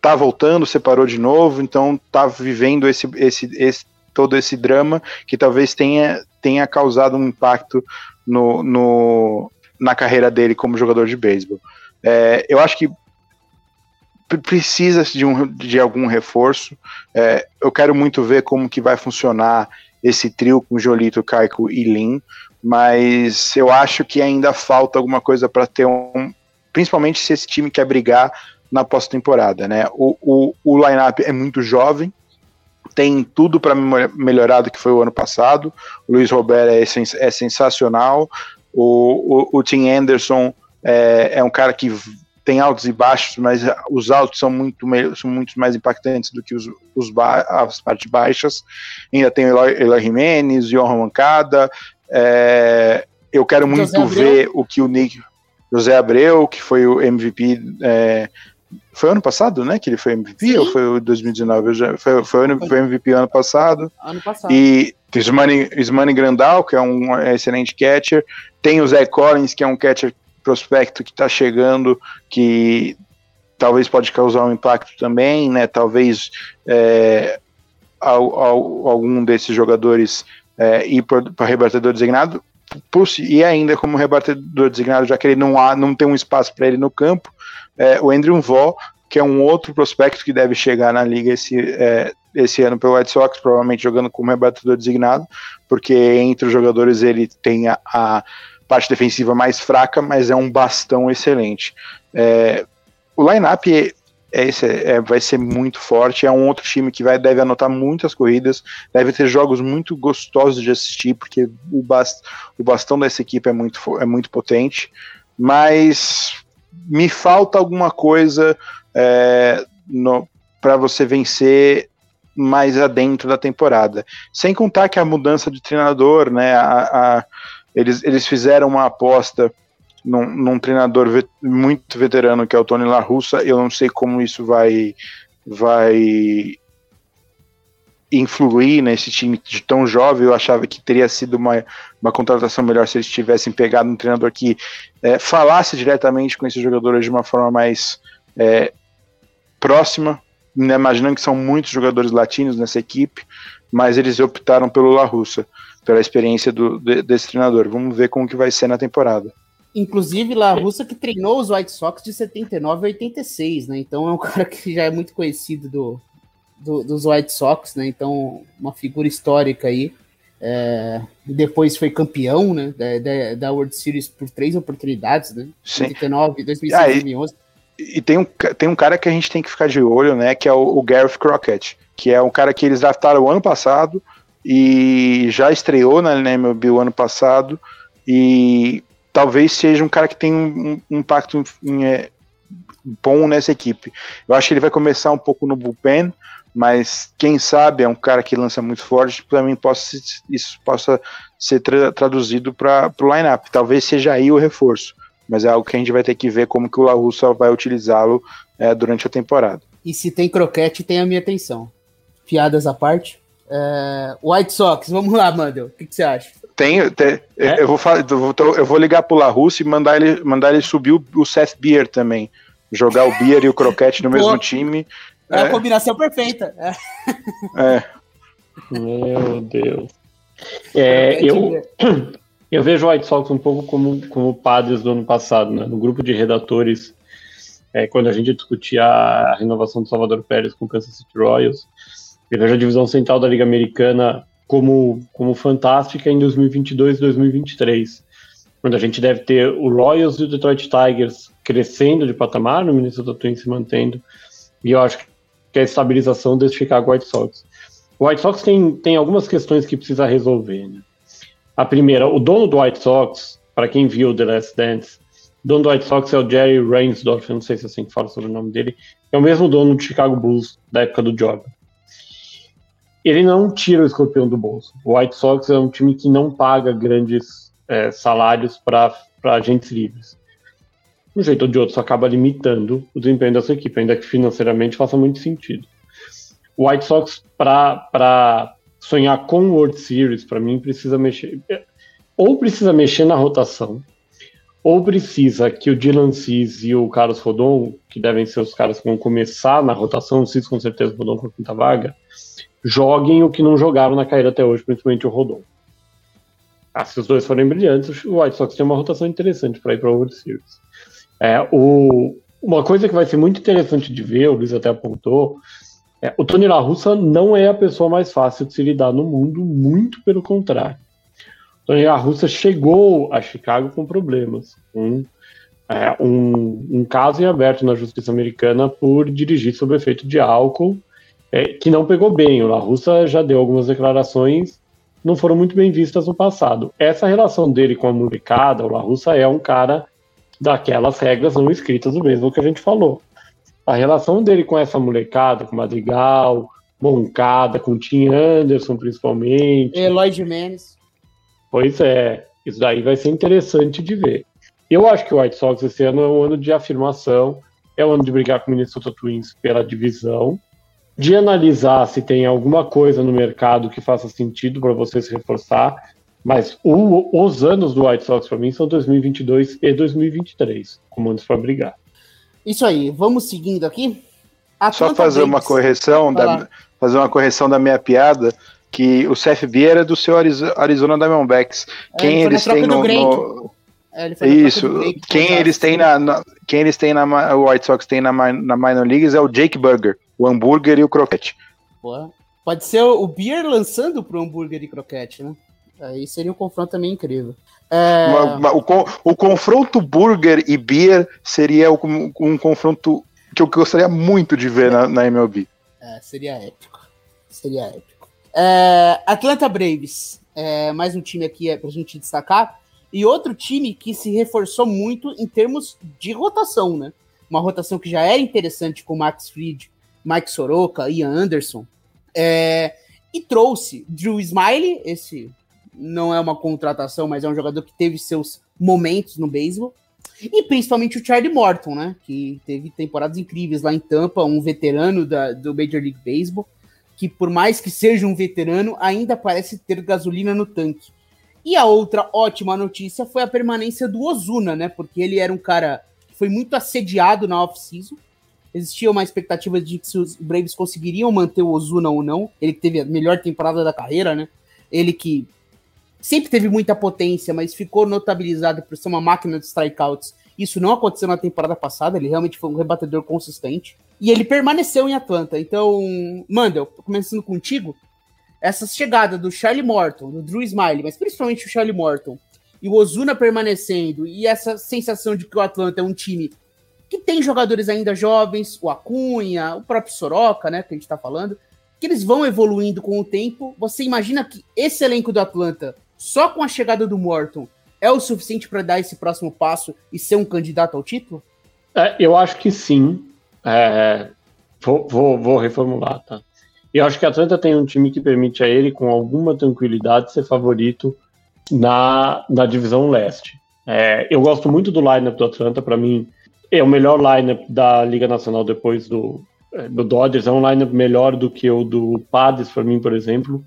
tá voltando, separou de novo, então tá vivendo esse, esse, esse todo esse drama que talvez tenha, tenha causado um impacto no, no, na carreira dele como jogador de beisebol. É, eu acho que precisa de, um, de algum reforço. É, eu quero muito ver como que vai funcionar esse trio com Jolito, Caico e Lin, mas eu acho que ainda falta alguma coisa para ter um. Principalmente se esse time quer brigar na pós-temporada, né? O, o, o line-up é muito jovem, tem tudo para melhorar do que foi o ano passado. O Luiz Roberto é, sens é sensacional. O, o, o, Tim Anderson é, é, um cara que tem altos e baixos, mas os altos são muito, são muito mais impactantes do que os, os as partes baixas. Ainda tem o Eloy, Jimenez, Johan Mancada. É, eu quero muito ver o que o Nick. José Abreu, que foi o MVP. É, foi ano passado, né? Que ele foi MVP Sim. ou foi o 2019? Já, foi, foi, foi MVP ano passado. Ano passado. E Ismani, Ismani Grandal, que é um excelente catcher. Tem o Zé Collins, que é um catcher prospecto que está chegando, que talvez pode causar um impacto também, né? Talvez é, ao, ao, algum desses jogadores é, ir para rebatedor designado. E ainda como rebatedor designado, já que ele não, há, não tem um espaço para ele no campo, é, o Andrew Vó, que é um outro prospecto que deve chegar na liga esse, é, esse ano pelo White Sox, provavelmente jogando como rebatedor designado, porque entre os jogadores ele tem a, a parte defensiva mais fraca, mas é um bastão excelente. É, o lineup é, é é, vai ser muito forte. É um outro time que vai, deve anotar muitas corridas, deve ter jogos muito gostosos de assistir, porque o, bast, o bastão dessa equipe é muito, é muito potente. Mas me falta alguma coisa é, para você vencer mais adentro da temporada. Sem contar que a mudança de treinador, né? A, a, eles, eles fizeram uma aposta num, num treinador vet, muito veterano que é o Tony La Russa. Eu não sei como isso vai vai influir nesse time de tão jovem. Eu achava que teria sido uma, uma contratação melhor se eles tivessem pegado um treinador que é, falasse diretamente com esses jogadores de uma forma mais é, próxima, né, imaginando que são muitos jogadores latinos nessa equipe, mas eles optaram pelo La Russa pela experiência do, de, desse treinador. Vamos ver como que vai ser na temporada. Inclusive, La Russa que treinou os White Sox de 79 a 86, né? Então é um cara que já é muito conhecido do, do dos White Sox, né? Então, uma figura histórica aí. É, depois foi campeão né, da, da, World Series por três oportunidades, né? Sim. 89, 2006, ah, 2011. E, e tem um, tem um cara que a gente tem que ficar de olho, né? Que é o, o Gareth Crockett, que é um cara que eles draftaram ano passado, e já estreou na MLB o ano passado e talvez seja um cara que tem um, um impacto em, é, bom nessa equipe. Eu acho que ele vai começar um pouco no bullpen, mas quem sabe é um cara que lança muito forte, também possa, isso possa ser tra traduzido para o lineup. Talvez seja aí o reforço, mas é algo que a gente vai ter que ver como que o La Russa vai utilizá-lo é, durante a temporada. E se tem croquete, tem a minha atenção. Piadas à parte. É, White Sox, vamos lá, Mandel. O que, que você acha? Tenho, te, é? eu, vou, eu vou ligar pro La Russa e mandar ele, mandar ele subir o, o Seth Beer também. Jogar o Beer e o Croquete no mesmo time. É, é, a combinação perfeita. É. é. Meu Deus. É, eu, eu vejo o White Sox um pouco como, como padres do ano passado, né? No grupo de redatores, é, quando a gente discutia a renovação do Salvador Pérez com o Kansas City Royals, eu vejo a divisão central da Liga Americana como, como fantástica em 2022 e 2023, quando a gente deve ter o Royals e o Detroit Tigers crescendo de patamar, no Minnesota Twins se mantendo, e eu acho que a estabilização desse Chicago White Sox. O White Sox tem, tem algumas questões que precisa resolver. Né? A primeira, o dono do White Sox, para quem viu The Last Dance, o dono do White Sox é o Jerry Reinsdorf, eu não sei se é assim que fala sobre o nome dele, é o mesmo dono do Chicago Bulls da época do Jordan ele não tira o escorpião do bolso. O White Sox é um time que não paga grandes é, salários para agentes livres. De um jeito ou de outro, isso acaba limitando o desempenho dessa equipe, ainda que financeiramente faça muito sentido. O White Sox, para sonhar com World Series, para mim, precisa mexer. Ou precisa mexer na rotação, ou precisa que o Dylan Cis e o Carlos Rodon, que devem ser os caras que vão começar na rotação, o Cis com certeza Rodon com a quinta vaga, joguem o que não jogaram na carreira até hoje, principalmente o Rodon. Ah, se os dois forem brilhantes, o White Sox tem uma rotação interessante para ir para o World Series. É, o, uma coisa que vai ser muito interessante de ver, o Luiz até apontou, é, o Tony La Russa não é a pessoa mais fácil de se lidar no mundo, muito pelo contrário. O Tony La Russa chegou a Chicago com problemas, com é, um, um, caso em aberto na justiça americana por dirigir sob efeito de álcool, é, que não pegou bem. O La Russa já deu algumas declarações, não foram muito bem vistas no passado. Essa relação dele com a molecada, o La Russa é um cara daquelas regras não escritas, do mesmo que a gente falou. A relação dele com essa molecada, com Madrigal, Moncada, com Tim Anderson principalmente. Eloy Jimenez. Pois é, isso daí vai ser interessante de ver. Eu acho que o White Sox esse ano é um ano de afirmação, é um ano de brigar com o Minnesota Twins pela divisão, de analisar se tem alguma coisa no mercado que faça sentido para você se reforçar, mas o, os anos do White Sox para mim são 2022 e 2023, como anos para brigar. Isso aí, vamos seguindo aqui. Só fazer uma correção da, fazer uma correção da minha piada que o CFB era do seu Arizona Diamondbacks. É, Quem eles têm no, no... É, Isso. Quem eles têm na, na, quem eles têm na o White Sox tem na, na minor leagues é o Jake Burger, o hambúrguer e o croquete. Pode ser o Beer lançando pro hambúrguer e croquete, né? Aí seria um confronto também incrível. É... o, o, confronto Burger e Beer seria um, um confronto que eu gostaria muito de ver na, na MLB. É, seria épico. Seria épico. É, Atlanta Braves, é, mais um time aqui é, pra gente destacar. E outro time que se reforçou muito em termos de rotação, né? Uma rotação que já era interessante com Max Fried, Mike Soroka, Ian Anderson. É, e trouxe Drew Smiley, esse não é uma contratação, mas é um jogador que teve seus momentos no beisebol. E principalmente o Charlie Morton, né? Que teve temporadas incríveis lá em Tampa, um veterano da, do Major League Baseball, que por mais que seja um veterano, ainda parece ter gasolina no tanque. E a outra ótima notícia foi a permanência do Ozuna, né? Porque ele era um cara que foi muito assediado na off-season. Existia uma expectativa de que se os Braves conseguiriam manter o Ozuna ou não. Ele que teve a melhor temporada da carreira, né? Ele que sempre teve muita potência, mas ficou notabilizado por ser uma máquina de strikeouts. Isso não aconteceu na temporada passada, ele realmente foi um rebatedor consistente. E ele permaneceu em Atlanta. Então, Mandel, começando contigo, essa chegada do Charlie Morton, do Drew Smiley, mas principalmente o Charlie Morton, e o Ozuna permanecendo, e essa sensação de que o Atlanta é um time que tem jogadores ainda jovens, o Acunha, o próprio Soroka, né, que a gente tá falando, que eles vão evoluindo com o tempo. Você imagina que esse elenco do Atlanta só com a chegada do Morton é o suficiente para dar esse próximo passo e ser um candidato ao título? É, eu acho que sim. É, vou, vou, vou, reformular, tá? Eu acho que a Atlanta tem um time que permite a ele, com alguma tranquilidade, ser favorito na, na divisão leste. É, eu gosto muito do lineup do Atlanta, para mim é o melhor lineup da Liga Nacional depois do, é, do Dodgers, é um lineup melhor do que o do Padres, para mim, por exemplo.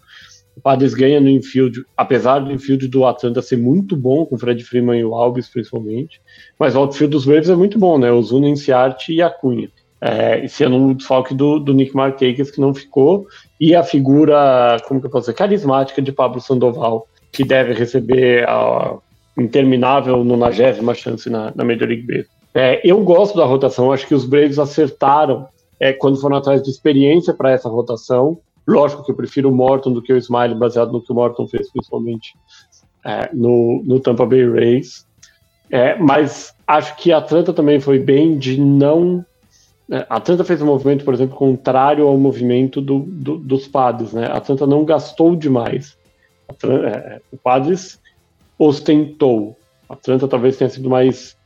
O Padres ganha no infield, apesar do infield do Atlanta ser muito bom, com o Fred Freeman e o Alves principalmente, mas o outfield dos Braves é muito bom, né? O Zuna, Enciarte e a Cunha. É, esse ano o desfalque do, do Nick Marquez que não ficou, e a figura, como que eu posso dizer, carismática de Pablo Sandoval, que deve receber a interminável 90 chance na, na Major League Baseball. É, eu gosto da rotação, acho que os Braves acertaram é, quando foram atrás de experiência para essa rotação. Lógico que eu prefiro o Morton do que o Smiley, baseado no que o Morton fez, principalmente é, no, no Tampa Bay Rays. É, mas acho que a Atlanta também foi bem de não. É, a Atlanta fez um movimento, por exemplo, contrário ao movimento do, do, dos Padres. Né? A Atlanta não gastou demais. Atlanta, é, o Padres ostentou. A Atlanta talvez tenha sido mais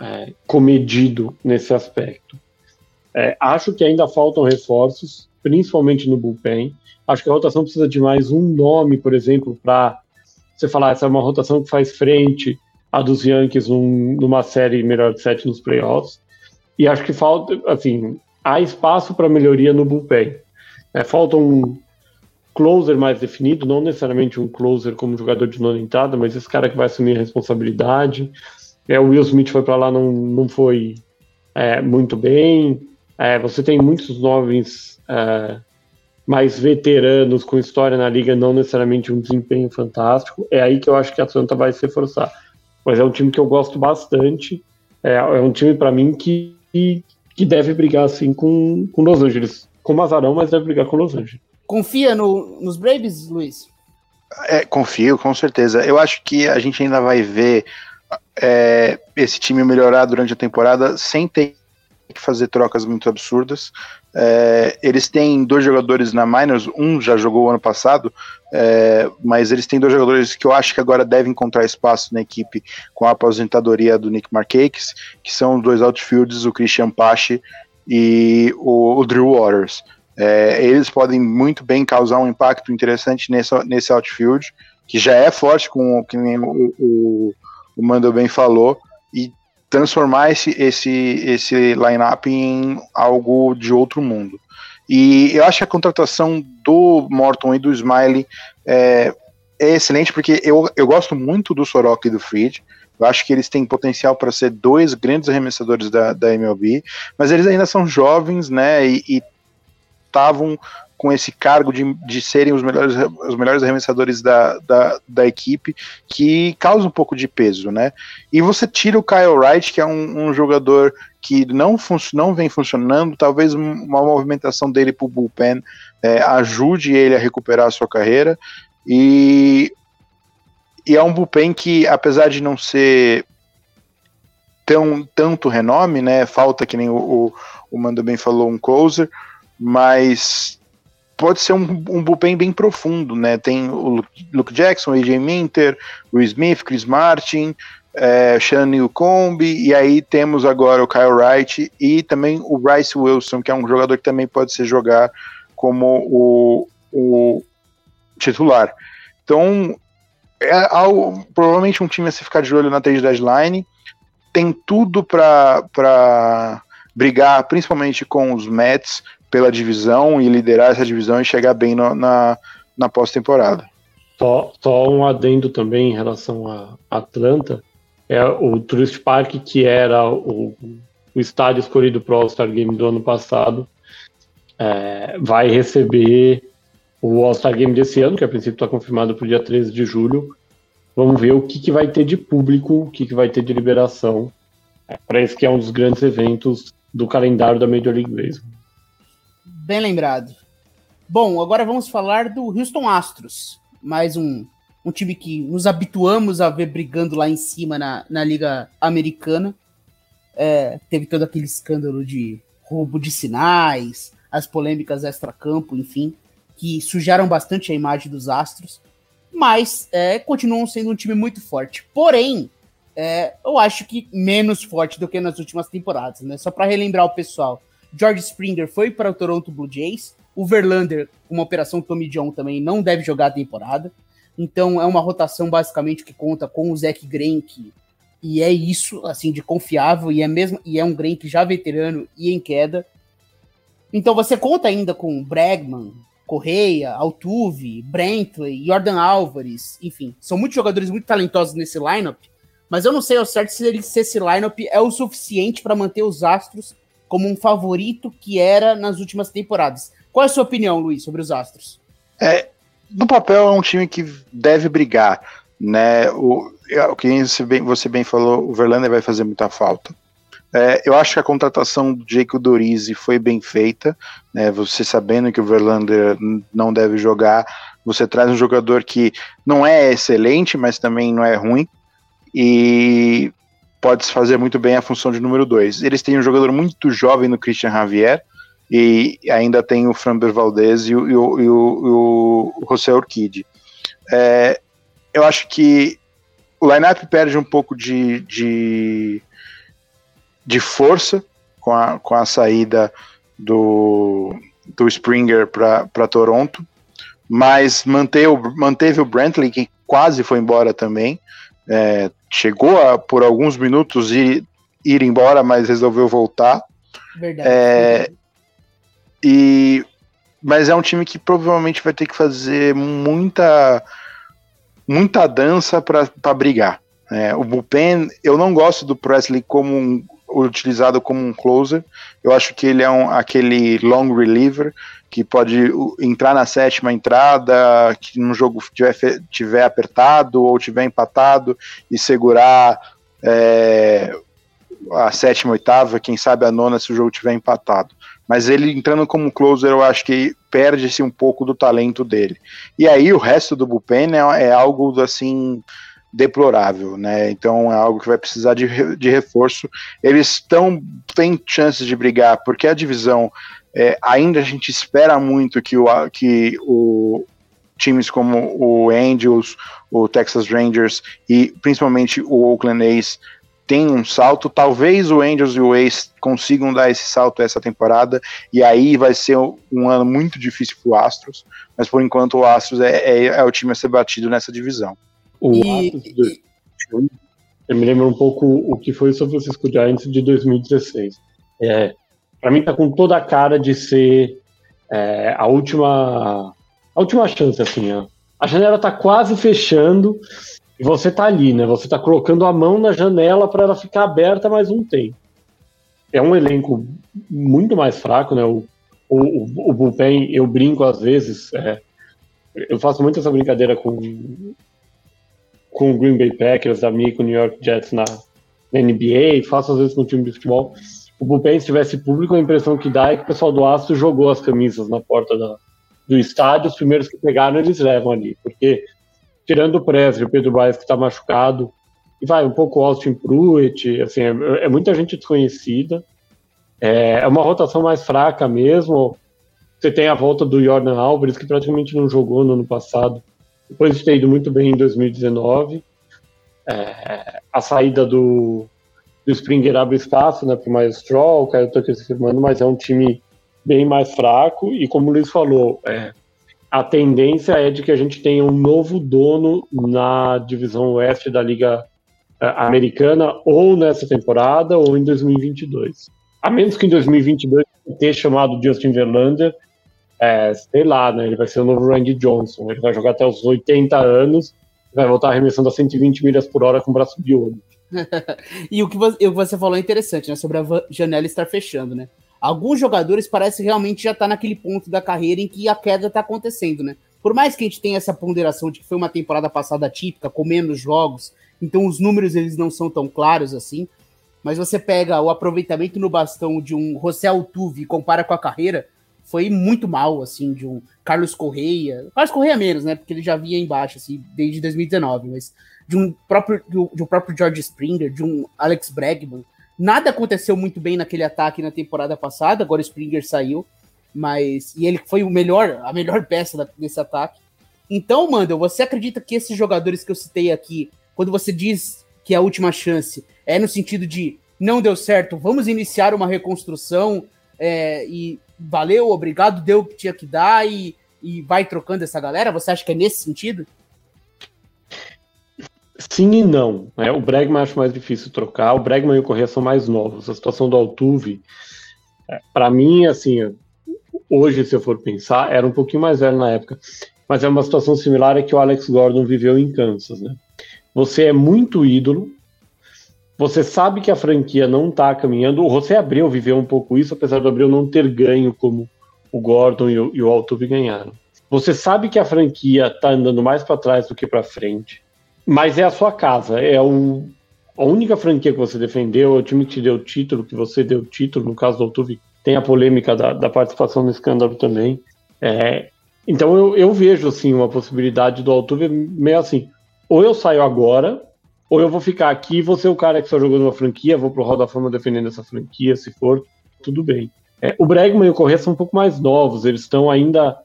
é, comedido nesse aspecto. É, acho que ainda faltam reforços principalmente no bullpen. Acho que a rotação precisa de mais um nome, por exemplo, para você falar, essa é uma rotação que faz frente à dos Yankees num, numa série melhor de sete nos playoffs. E acho que falta, assim, há espaço para melhoria no bullpen. É, falta um closer mais definido, não necessariamente um closer como jogador de nona entrada, mas esse cara que vai assumir a responsabilidade. É, o Will Smith foi para lá, não, não foi é, muito bem. É, você tem muitos nomes é, mais veteranos com história na liga, não necessariamente um desempenho fantástico. É aí que eu acho que a Atlanta vai se reforçar. Mas é um time que eu gosto bastante. É, é um time, para mim, que que, deve brigar assim com, com Los Angeles. Com azarão, mas deve brigar com Los Angeles. Confia no, nos Braves, Luiz? É, confio, com certeza. Eu acho que a gente ainda vai ver é, esse time melhorar durante a temporada sem ter que fazer trocas muito absurdas. É, eles têm dois jogadores na Miners, um já jogou ano passado, é, mas eles têm dois jogadores que eu acho que agora devem encontrar espaço na equipe com a aposentadoria do Nick Markakis, que são dois outfields, o Christian Pache e o, o Drew Waters. É, eles podem muito bem causar um impacto interessante nesse, nesse outfield, que já é forte, com que o, o, o Mando bem falou, e transformar esse, esse, esse line-up em algo de outro mundo. E eu acho que a contratação do Morton e do Smiley é, é excelente, porque eu, eu gosto muito do Soroka e do Fried. Eu acho que eles têm potencial para ser dois grandes arremessadores da, da MLB, mas eles ainda são jovens, né? E estavam com esse cargo de, de serem os melhores, os melhores arremessadores da, da, da, equipe, que causa um pouco de peso, né? E você tira o Kyle Wright, que é um, um jogador que não, não vem funcionando, talvez uma movimentação dele para o bullpen é, ajude ele a recuperar a sua carreira, e, e é um bullpen que, apesar de não ser tão, tanto renome, né, falta que nem o, o, o Mando bem falou, um closer, mas pode ser um, um bullpen bem profundo, né? Tem o Luke Jackson, AJ Minter, o Smith, Chris Martin, é, Sean Newcomb, e aí temos agora o Kyle Wright e também o Bryce Wilson, que é um jogador que também pode ser jogar como o, o titular. Então, é algo, provavelmente um time a se ficar de olho na trade deadline. Tem tudo para brigar, principalmente com os Mets, pela divisão e liderar essa divisão e chegar bem no, na, na pós-temporada. Só, só um adendo também em relação a Atlanta, é o Tourist Park, que era o, o estádio escolhido para o All-Star Game do ano passado, é, vai receber o All-Star Game desse ano, que a princípio está confirmado para o dia 13 de julho. Vamos ver o que, que vai ter de público, o que, que vai ter de liberação. É, para esse que é um dos grandes eventos do calendário da Major League Baseball. Bem lembrado. Bom, agora vamos falar do Houston Astros. Mais um, um time que nos habituamos a ver brigando lá em cima na, na Liga Americana. É, teve todo aquele escândalo de roubo de sinais, as polêmicas extra-campo, enfim, que sujaram bastante a imagem dos Astros, mas é, continuam sendo um time muito forte. Porém, é, eu acho que menos forte do que nas últimas temporadas, né? Só para relembrar o pessoal, George Springer foi para o Toronto Blue Jays. O Verlander, uma operação Tommy John também, não deve jogar a temporada. Então é uma rotação basicamente que conta com o Zach Greinke. E é isso, assim, de confiável. E é mesmo e é um Greinke já veterano e em queda. Então você conta ainda com Bregman, Correia, Altuve, Brantley, Jordan Álvares, enfim, são muitos jogadores muito talentosos nesse lineup, mas eu não sei ao certo se, se esse lineup é o suficiente para manter os Astros como um favorito que era nas últimas temporadas. Qual é a sua opinião, Luiz, sobre os Astros? É, no papel é um time que deve brigar, né? O, é, o que você bem, você bem falou, o Verlander vai fazer muita falta. É, eu acho que a contratação do Jake Dorizzi foi bem feita, né? Você sabendo que o Verlander não deve jogar, você traz um jogador que não é excelente, mas também não é ruim. E pode fazer muito bem a função de número 2. Eles têm um jogador muito jovem no Christian Javier, e ainda tem o Framber Valdez e o, e o, e o, o José Urquide. É, eu acho que o lineup perde um pouco de, de, de força com a, com a saída do, do Springer para Toronto, mas manteve, manteve o Brantley, que quase foi embora também. É, chegou a, por alguns minutos, ir, ir embora, mas resolveu voltar. Verdade. É, e, mas é um time que provavelmente vai ter que fazer muita, muita dança para brigar. É, o bullpen, eu não gosto do Presley como um, utilizado como um closer. Eu acho que ele é um, aquele long reliever que pode entrar na sétima entrada, que no jogo tiver, tiver apertado ou tiver empatado e segurar é, a sétima, oitava, quem sabe a nona se o jogo tiver empatado. Mas ele entrando como closer, eu acho que perde-se um pouco do talento dele. E aí o resto do bullpen é, é algo assim deplorável, né? Então é algo que vai precisar de, de reforço. Eles estão têm chances de brigar porque a divisão é, ainda a gente espera muito que o que o times como o Angels, o Texas Rangers e principalmente o Oakland A's tem um salto. Talvez o Angels e o Ace consigam dar esse salto essa temporada, e aí vai ser um ano muito difícil para o Astros, mas por enquanto o Astros é, é, é, o time a ser batido nessa divisão. O e, Astros, eu me lembro um pouco o que foi o São Francisco Giants de 2016. É, para mim tá com toda a cara de ser é, a última a última chance assim, ó. A janela tá quase fechando e você tá ali, né? Você tá colocando a mão na janela para ela ficar aberta mais um tempo. É um elenco muito mais fraco, né? O, o, o bullpen, eu brinco às vezes, é, eu faço muito essa brincadeira com, com o Green Bay Packers, minha com o New York Jets na, na NBA, faço às vezes com o time de futebol. O bullpen, se tivesse público, a impressão que dá é que o pessoal do Astro jogou as camisas na porta da, do estádio, os primeiros que pegaram eles levam ali, porque tirando o Presley, o Pedro Baez que está machucado, e vai um pouco Austin Pruitt, assim, é, é, muita gente desconhecida. É, é, uma rotação mais fraca mesmo. Você tem a volta do Jordan Alvarez, que praticamente não jogou no ano passado, depois de ter ido muito bem em 2019. É, a saída do, do Springer abre espaço né, para o Maestro, o Caio Tucker se firmando, mas é um time bem mais fraco. E como o Luiz falou, é, a tendência é de que a gente tenha um novo dono na divisão oeste da Liga uh, Americana, ou nessa temporada, ou em 2022. A menos que em 2022 tenha chamado Justin Verlander, é, sei lá, né? Ele vai ser o novo Randy Johnson. Ele vai jogar até os 80 anos, vai voltar arremessando a 120 milhas por hora com o braço de ouro. e o que você falou é interessante, né? Sobre a janela estar fechando, né? alguns jogadores parece realmente já tá naquele ponto da carreira em que a queda tá acontecendo, né? Por mais que a gente tenha essa ponderação de que foi uma temporada passada típica, com menos jogos, então os números eles não são tão claros assim, mas você pega o aproveitamento no bastão de um José Altuve e compara com a carreira, foi muito mal, assim, de um Carlos Correia, Carlos Correia menos, né, porque ele já vinha embaixo, assim, desde 2019, mas de um próprio, de um próprio George Springer, de um Alex Bregman, Nada aconteceu muito bem naquele ataque na temporada passada, agora o Springer saiu, mas e ele foi o melhor, a melhor peça desse ataque. Então, Mandel, você acredita que esses jogadores que eu citei aqui, quando você diz que é a última chance, é no sentido de não deu certo, vamos iniciar uma reconstrução é, e valeu, obrigado, deu o que tinha que dar e, e vai trocando essa galera? Você acha que é nesse sentido? Sim e não. Né? O Bregman acho mais difícil trocar. O Bregman e o Corrêa são mais novos. A situação do Altuve, é, para mim, assim, hoje, se eu for pensar, era um pouquinho mais velho na época. Mas é uma situação similar a que o Alex Gordon viveu em Kansas. Né? Você é muito ídolo, você sabe que a franquia não está caminhando. O José Abreu viveu um pouco isso, apesar do Abreu não ter ganho como o Gordon e o, e o Altuve ganharam. Você sabe que a franquia está andando mais para trás do que para frente mas é a sua casa, é o, a única franquia que você defendeu, é o time que te deu título, que você deu o título, no caso do Altuve, tem a polêmica da, da participação no escândalo também. É, então eu, eu, vejo assim uma possibilidade do Altuve meio assim, ou eu saio agora, ou eu vou ficar aqui, vou ser o cara que só jogou numa franquia, vou pro Hall da Fama defendendo essa franquia, se for, tudo bem. É, o Bregman e o Corrêa são um pouco mais novos, eles estão ainda.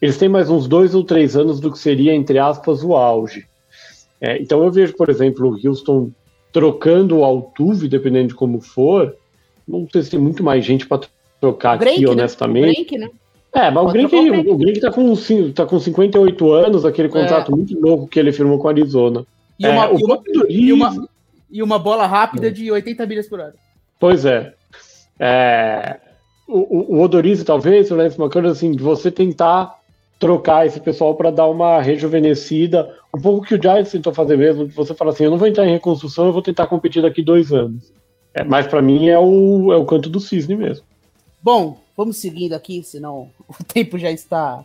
Eles têm mais uns dois ou três anos do que seria, entre aspas, o auge. É, então eu vejo, por exemplo, o Houston trocando o Altuve, dependendo de como for, não sei se tem muito mais gente para trocar aqui, né? honestamente. Né? É, mas o Grink, o, o Grink tá, com, tá com 58 anos, aquele é. contrato é. muito novo que ele firmou com a Arizona. E uma, é, e, uma, e, uma, e uma, bola rápida de 80 milhas por hora. Pois é. é o, o, o Odorizzi, talvez, o Lance McCullers, assim, de você tentar trocar esse pessoal para dar uma rejuvenescida, um pouco que o Giants tentou fazer mesmo, você fala assim, eu não vou entrar em reconstrução, eu vou tentar competir daqui dois anos. É, mas para mim é o, é o canto do cisne mesmo. Bom, vamos seguindo aqui, senão o tempo já está.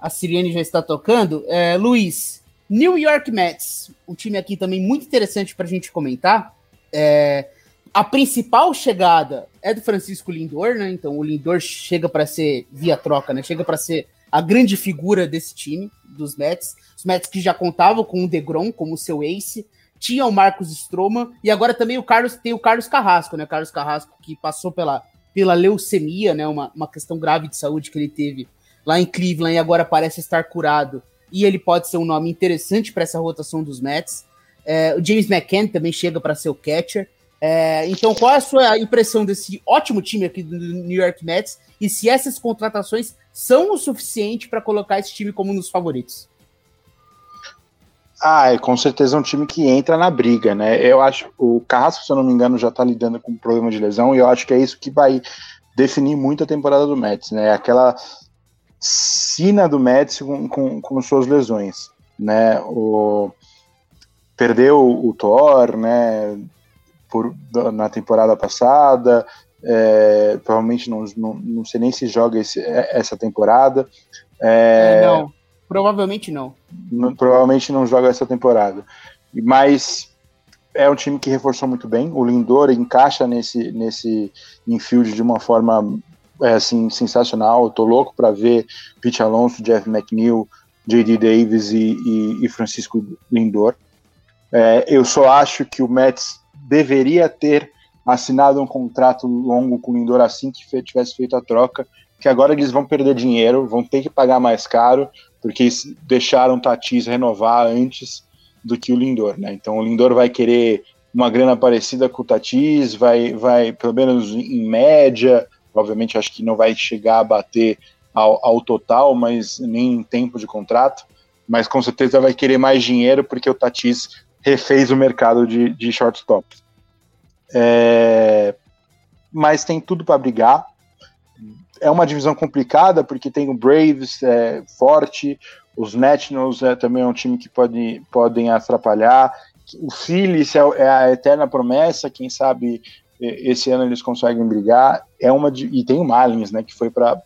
A Siriane já está tocando. É, Luiz, New York Mets, um time aqui também muito interessante para a gente comentar. É, a principal chegada é do Francisco Lindor, né? Então o Lindor chega para ser via troca, né? Chega para ser a grande figura desse time dos Mets. Os Mets que já contavam com o DeGrom como seu ace, tinha o Marcos Stroman e agora também o Carlos tem o Carlos Carrasco, né? Carlos Carrasco que passou pela, pela leucemia, né? Uma, uma questão grave de saúde que ele teve lá em Cleveland e agora parece estar curado. E ele pode ser um nome interessante para essa rotação dos Mets. É, o James McCann também chega para ser o catcher. É, então, qual é a sua impressão desse ótimo time aqui do New York Mets e se essas contratações são o suficiente para colocar esse time como um dos favoritos? Ah, é com certeza um time que entra na briga, né? Eu acho o Carrasco, se eu não me engano, já está lidando com um problema de lesão e eu acho que é isso que vai definir muito a temporada do Mets, né? Aquela sina do Mets com, com, com suas lesões, né? O perdeu o Thor, né? Por, na temporada passada, é, provavelmente não, não, não sei nem se joga esse, é, essa temporada. É, não, provavelmente não. não. Provavelmente não joga essa temporada. Mas é um time que reforçou muito bem. O Lindor encaixa nesse, nesse infield de uma forma é, assim, sensacional. Eu tô louco para ver Pete Alonso, Jeff McNeil, J.D. Davis e, e, e Francisco Lindor. É, eu só acho que o Mets deveria ter assinado um contrato longo com o Lindor assim que tivesse feito a troca, que agora eles vão perder dinheiro, vão ter que pagar mais caro, porque deixaram o Tatis renovar antes do que o Lindor, né? Então o Lindor vai querer uma grana parecida com o Tatis, vai, vai pelo menos em média, obviamente acho que não vai chegar a bater ao, ao total, mas nem em tempo de contrato, mas com certeza vai querer mais dinheiro porque o Tatis refez o mercado de, de. É, mas tem tudo para brigar. É uma divisão complicada porque tem o Braves é, forte, os Nationals é, também é um time que pode, podem atrapalhar. O Phillies é, é a eterna promessa, quem sabe esse ano eles conseguem brigar. É uma e tem o Marlins, né, que foi para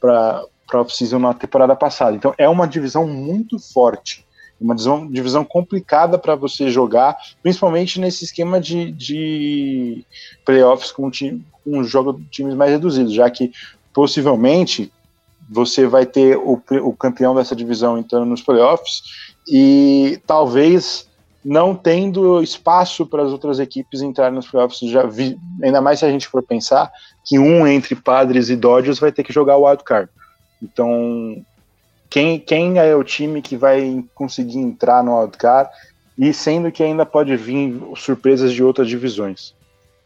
para off-season na temporada passada. Então é uma divisão muito forte uma divisão, divisão complicada para você jogar, principalmente nesse esquema de, de playoffs com, time, com jogo de times mais reduzidos, já que possivelmente você vai ter o, o campeão dessa divisão entrando nos playoffs e talvez não tendo espaço para as outras equipes entrarem nos playoffs. Já vi, ainda mais se a gente for pensar que um entre Padres e Dodgers vai ter que jogar o wild card. Então, quem, quem é o time que vai conseguir entrar no wildcard e sendo que ainda pode vir surpresas de outras divisões.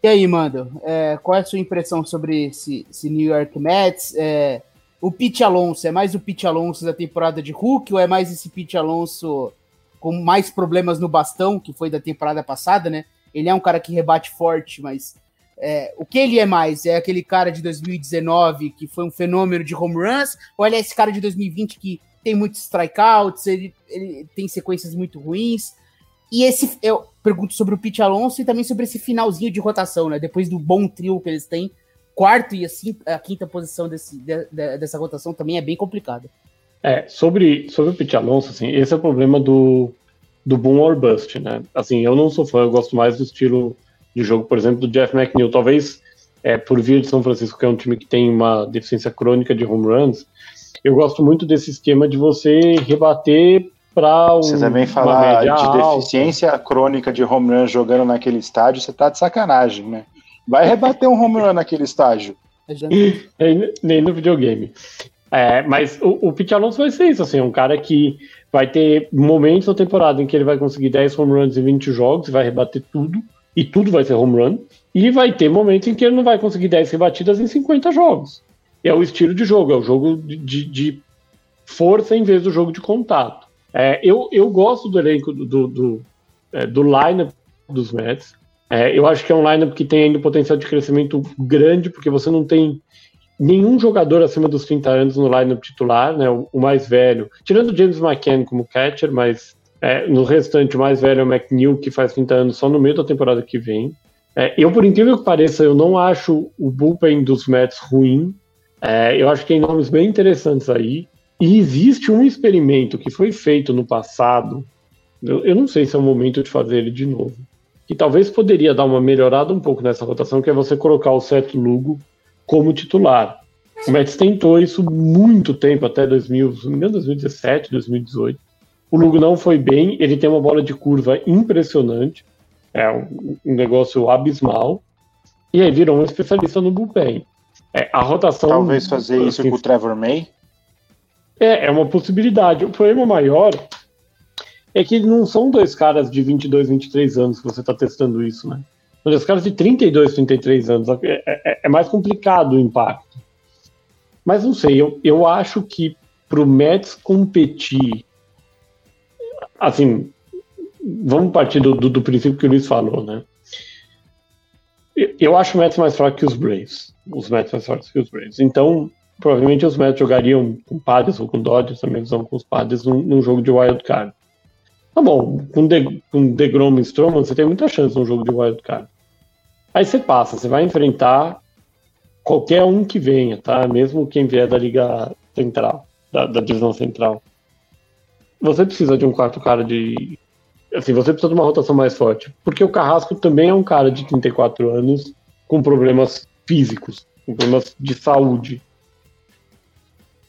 E aí, Mando, é, qual é a sua impressão sobre esse, esse New York Mets? É, o Pete Alonso é mais o Pete Alonso da temporada de Hulk ou é mais esse Pete Alonso com mais problemas no bastão, que foi da temporada passada, né? Ele é um cara que rebate forte, mas é, o que ele é mais? É aquele cara de 2019 que foi um fenômeno de home runs? Ou ele é esse cara de 2020 que tem muitos strikeouts, ele, ele tem sequências muito ruins? E esse, eu pergunto sobre o Pete Alonso e também sobre esse finalzinho de rotação, né? Depois do bom trio que eles têm, quarto e assim, a quinta posição desse, de, de, dessa rotação também é bem complicada. É, sobre, sobre o Pete Alonso, assim, esse é o problema do, do boom or bust, né? Assim, eu não sou fã, eu gosto mais do estilo de jogo, por exemplo, do Jeff McNeil. Talvez é, por vir de São Francisco, que é um time que tem uma deficiência crônica de home runs, eu gosto muito desse esquema de você rebater para um. Você também falar de alta. deficiência crônica de home run jogando naquele estádio, você tá de sacanagem, né? Vai rebater um home run naquele estágio. Nem no videogame. É, mas o, o Pete Alonso vai ser isso, assim, um cara que vai ter momentos na temporada em que ele vai conseguir 10 home runs em 20 jogos e vai rebater tudo e tudo vai ser home run, e vai ter momentos em que ele não vai conseguir 10 rebatidas em 50 jogos. É o estilo de jogo, é o jogo de, de força em vez do jogo de contato. É, eu, eu gosto do elenco do, do, do, é, do lineup dos Mets. É, eu acho que é um lineup que tem ainda um potencial de crescimento grande, porque você não tem nenhum jogador acima dos 30 anos no lineup titular, né? O, o mais velho, tirando o James McCann como catcher, mas é, no restante, o mais velho é o McNeil, que faz 30 anos só no meio da temporada que vem. É, eu, por incrível que pareça, eu não acho o bullpen dos Mets ruim. É, eu acho que tem nomes bem interessantes aí. E existe um experimento que foi feito no passado. Eu, eu, não sei se é o momento de fazer ele de novo. que talvez poderia dar uma melhorada um pouco nessa rotação, que é você colocar o Seth Lugo como titular. O Mets tentou isso muito tempo, até 2000, 2017, 2018. O Lugo não foi bem, ele tem uma bola de curva impressionante, é um, um negócio abismal, e aí virou um especialista no bullpen. É, a rotação. Talvez fazer isso com o Trevor May? É, é uma possibilidade. O problema maior é que não são dois caras de 22, 23 anos que você está testando isso, né? São dois caras de 32, 33 anos. É, é, é, mais complicado o impacto. Mas não sei, eu, eu acho que para o Mets competir, assim, vamos partir do, do, do, princípio que o Luiz falou, né? Eu, acho o Mets mais fraco que os Braves. Os Mets mais fracos que os Braves. Então, provavelmente os Mets jogariam com Padres ou com Dodgers, também usam com os Padres num, num jogo de wild card. Tá bom, com, de, com DeGrom e Stroman, você tem muita chance num jogo de wild card. Aí você passa, você vai enfrentar qualquer um que venha, tá? Mesmo quem vier da Liga Central, da, da divisão central. Você precisa de um quarto cara de. Assim, você precisa de uma rotação mais forte. Porque o Carrasco também é um cara de 34 anos com problemas físicos, com problemas de saúde.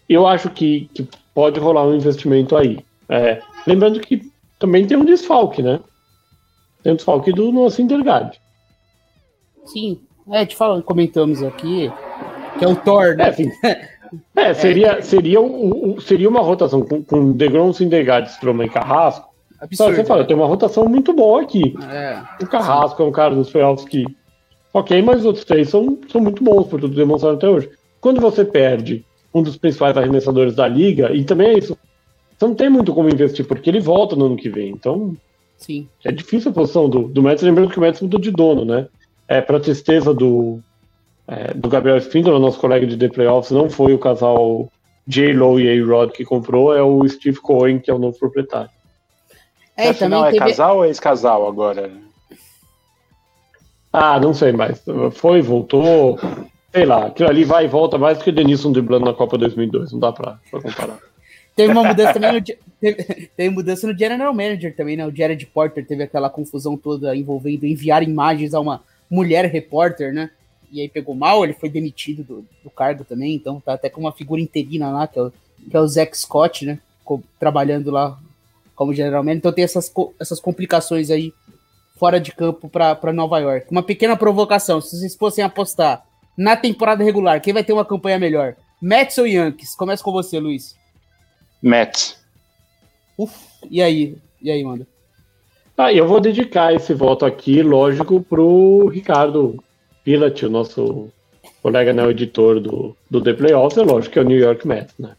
Eu acho que, que pode rolar um investimento aí. É, lembrando que também tem um desfalque, né? Tem um desfalque do nosso Intergade. Sim, é, te falando, comentamos aqui, que é o Thor, né? É, é seria, seria, um, seria uma rotação com, com DeGrom, Syndergaard, Stroman e Carrasco. Absurdo. Você fala, tem uma rotação muito boa aqui. É, o Carrasco sim. é um cara dos playoffs que. Ok, mas os outros três são, são muito bons, por tudo demonstrado até hoje. Quando você perde um dos principais arremessadores da liga, e também é isso, você não tem muito como investir, porque ele volta no ano que vem. Então, Sim. é difícil a posição do, do Mets, lembrando que o Mets mudou de dono, né? É, para tristeza do, é, do Gabriel Spindler, nosso colega de The Playoffs, não foi o casal J-Lo e A-Rod que comprou, é o Steve Cohen, que é o novo proprietário. É, Afinal, é teve... casal ou ex-casal agora? Ah, não sei mais. Foi, voltou. Sei lá, aquilo ali vai e volta mais do que Denilson driblando na Copa 2002. Não dá pra, pra comparar. Teve uma mudança também no, teve, teve, mudança no General Manager também, né? O Jared Porter teve aquela confusão toda envolvendo enviar imagens a uma mulher repórter, né? E aí pegou mal, ele foi demitido do, do cargo também, então tá até com uma figura interina lá, que é o, que é o Zack Scott, né? Trabalhando lá como General Manager. Então tem essas, essas complicações aí fora de campo para Nova York. Uma pequena provocação, se vocês fossem apostar na temporada regular, quem vai ter uma campanha melhor? Mets ou Yankees? Começa com você, Luiz. Mets. Uf, e aí? E aí, manda? Ah, eu vou dedicar esse voto aqui, lógico, pro Ricardo Pilat, o nosso colega né, editor do, do The Playoffs, é lógico que é o New York Mets, né?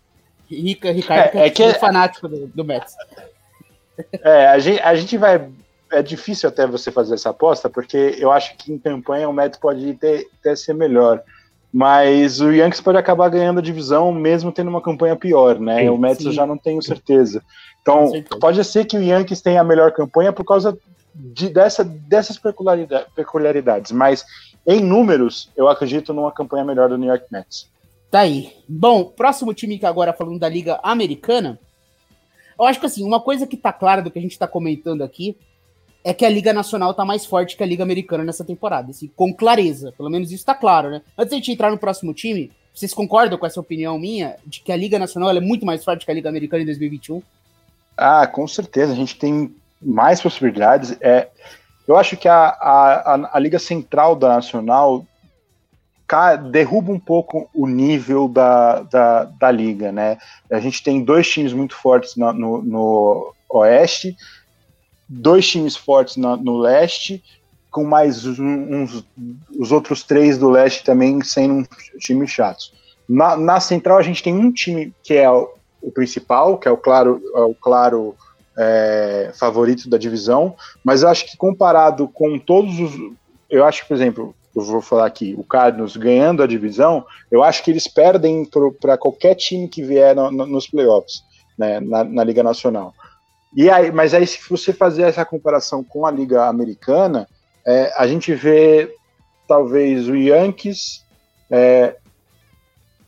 Rica, Ricardo é, é que é fanático do, do Mets. É, a gente, a gente vai. É difícil até você fazer essa aposta, porque eu acho que em campanha o Mets pode ter, até ser melhor. Mas o Yankees pode acabar ganhando a divisão mesmo tendo uma campanha pior, né? Sim, o Mets sim. eu já não tenho certeza. Então, pode ser que o Yankees tenha a melhor campanha por causa de, dessa, dessas peculiaridades, mas em números, eu acredito numa campanha melhor do New York Mets. Tá aí. Bom, próximo time que agora falando da Liga Americana, eu acho que assim, uma coisa que tá clara do que a gente tá comentando aqui é que a Liga Nacional tá mais forte que a Liga Americana nessa temporada, assim, com clareza. Pelo menos isso tá claro, né? Antes de a gente entrar no próximo time, vocês concordam com essa opinião minha de que a Liga Nacional é muito mais forte que a Liga Americana em 2021? Ah, com certeza. A gente tem mais possibilidades. É, eu acho que a, a, a Liga Central da Nacional derruba um pouco o nível da, da, da liga, né? A gente tem dois times muito fortes no, no, no Oeste dois times fortes na, no leste, com mais uns, os outros três do leste também sendo um time chatos. Na, na central a gente tem um time que é o, o principal, que é o claro, é o claro é, favorito da divisão, mas acho que comparado com todos os. Eu acho que, por exemplo, eu vou falar aqui, o Cardinals ganhando a divisão, eu acho que eles perdem para qualquer time que vier no, no, nos playoffs, né, na, na Liga Nacional. E aí, mas aí, se você fazer essa comparação com a Liga Americana, é, a gente vê talvez o Yankees, é,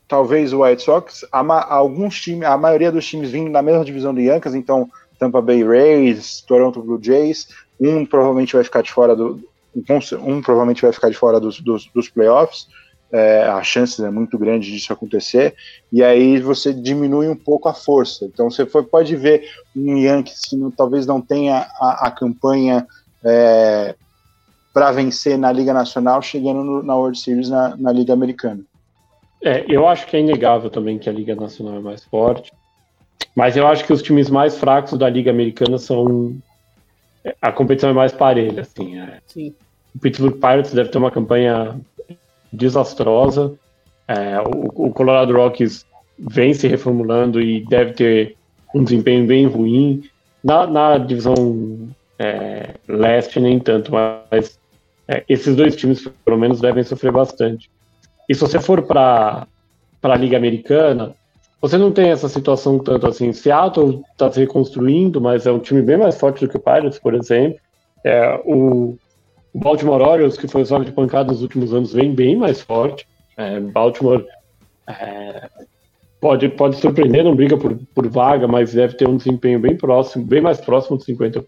talvez o White Sox, a, alguns times, a maioria dos times vindo na mesma divisão do Yankees, então Tampa Bay Rays, Toronto Blue Jays, um provavelmente vai ficar de fora do. Um, provavelmente vai ficar de fora dos, dos, dos playoffs. É, a chance é muito grande disso acontecer, e aí você diminui um pouco a força. Então você foi, pode ver um Yankees que não, talvez não tenha a, a campanha é, para vencer na Liga Nacional, chegando no, na World Series na, na Liga Americana. É, eu acho que é inegável também que a Liga Nacional é mais forte, mas eu acho que os times mais fracos da Liga Americana são a competição é mais parelha, assim. É. O Pittsburgh Pirates deve ter uma campanha desastrosa. É, o, o, Colorado Rockies vem se reformulando e deve ter um desempenho bem ruim. Na, na divisão é, leste, nem tanto, mas é, esses dois times, pelo menos, devem sofrer bastante. E se você for para a Liga Americana, você não tem essa situação tanto assim. Seattle está se reconstruindo, mas é um time bem mais forte do que o Pirates, por exemplo. É, o, Baltimore Orioles, que foi o sobe de pancada nos últimos anos, vem bem mais forte. É, Baltimore é, pode, pode surpreender, não briga por, por vaga, mas deve ter um desempenho bem próximo, bem mais próximo de 50%.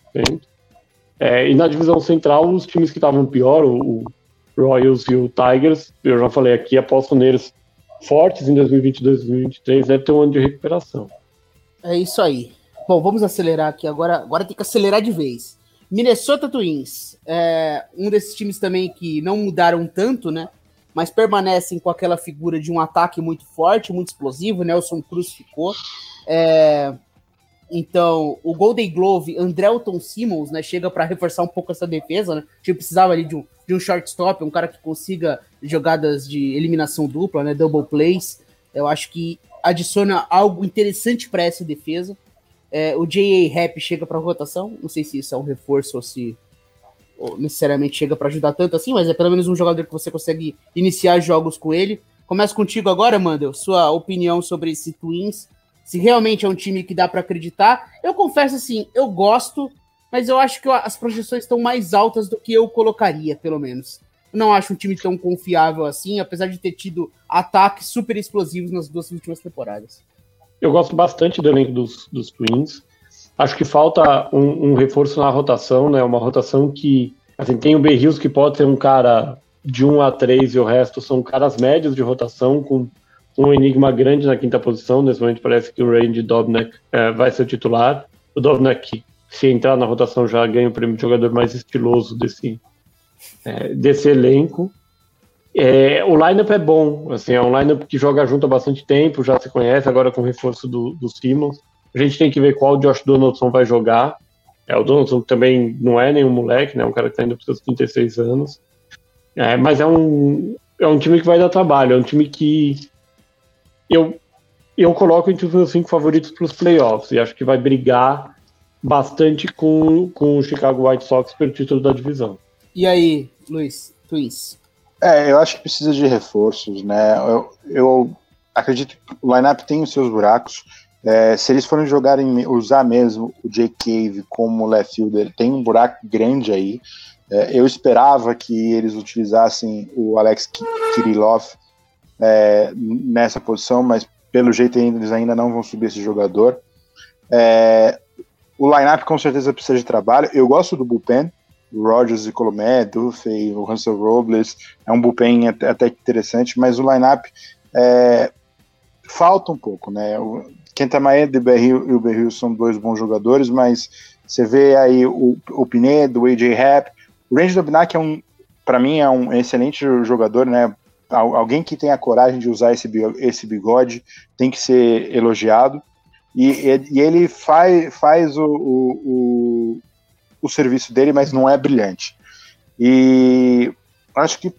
É, e na divisão central, os times que estavam pior, o, o Royals e o Tigers, eu já falei aqui, aposto neles fortes em 2022 2023, deve ter um ano de recuperação. É isso aí. Bom, vamos acelerar aqui agora. Agora tem que acelerar de vez. Minnesota Twins, é um desses times também que não mudaram tanto, né? Mas permanecem com aquela figura de um ataque muito forte, muito explosivo. Nelson Cruz ficou. É, então, o Golden Glove, Andrelton Simmons, né, chega para reforçar um pouco essa defesa, né? A gente precisava ali de um, de um shortstop, um cara que consiga jogadas de eliminação dupla, né, double plays. Eu acho que adiciona algo interessante para essa defesa. É, o J.A. Rap chega para rotação, não sei se isso é um reforço ou se ou necessariamente chega para ajudar tanto assim, mas é pelo menos um jogador que você consegue iniciar jogos com ele. Começo contigo agora, Mandel, sua opinião sobre esse Twins se realmente é um time que dá para acreditar. Eu confesso assim, eu gosto, mas eu acho que as projeções estão mais altas do que eu colocaria, pelo menos. Não acho um time tão confiável assim, apesar de ter tido ataques super explosivos nas duas últimas temporadas. Eu gosto bastante do elenco dos, dos Twins. Acho que falta um, um, reforço na rotação, né? Uma rotação que assim, tem o Berrios que pode ser um cara de 1 a 3 e o resto são caras médios de rotação com um enigma grande na quinta posição. Nesse momento parece que o Randy Dobnak é, vai ser o titular. O Dobnak, se entrar na rotação, já ganha o prêmio de jogador mais estiloso desse, é, desse elenco. É, o lineup é bom, assim, é um lineup que joga junto há bastante tempo, já se conhece, agora com o reforço do, do Simmons. A gente tem que ver qual o Josh Donaldson vai jogar. É, o Donaldson também não é nenhum moleque, né? Um cara que está indo para seus 36 anos. É, mas é um, é um time que vai dar trabalho, é um time que eu, eu coloco entre os meus cinco favoritos para os playoffs e acho que vai brigar bastante com, com o Chicago White Sox pelo título da divisão. E aí, Luiz, Twins? É, eu acho que precisa de reforços, né? Eu, eu acredito que o lineup tem os seus buracos. É, se eles forem jogarem, usar mesmo o Jay Cave como left fielder, tem um buraco grande aí. É, eu esperava que eles utilizassem o Alex Kirillov é, nessa posição, mas pelo jeito eles ainda não vão subir esse jogador. É, o lineup com certeza precisa de trabalho. Eu gosto do bullpen, Rogers e Colomé, Duffy, o Russell Robles, é um bullpen até, até interessante, mas o lineup é, falta um pouco, né? O Kenta Maeda e o Berril são dois bons jogadores, mas você vê aí o, o Pinedo, o AJ Rapp, o Range Dobnak é um, para mim é um excelente jogador, né? alguém que tenha coragem de usar esse, esse bigode tem que ser elogiado. E, e ele faz, faz o, o, o, serviço dele, mas não é brilhante. E acho que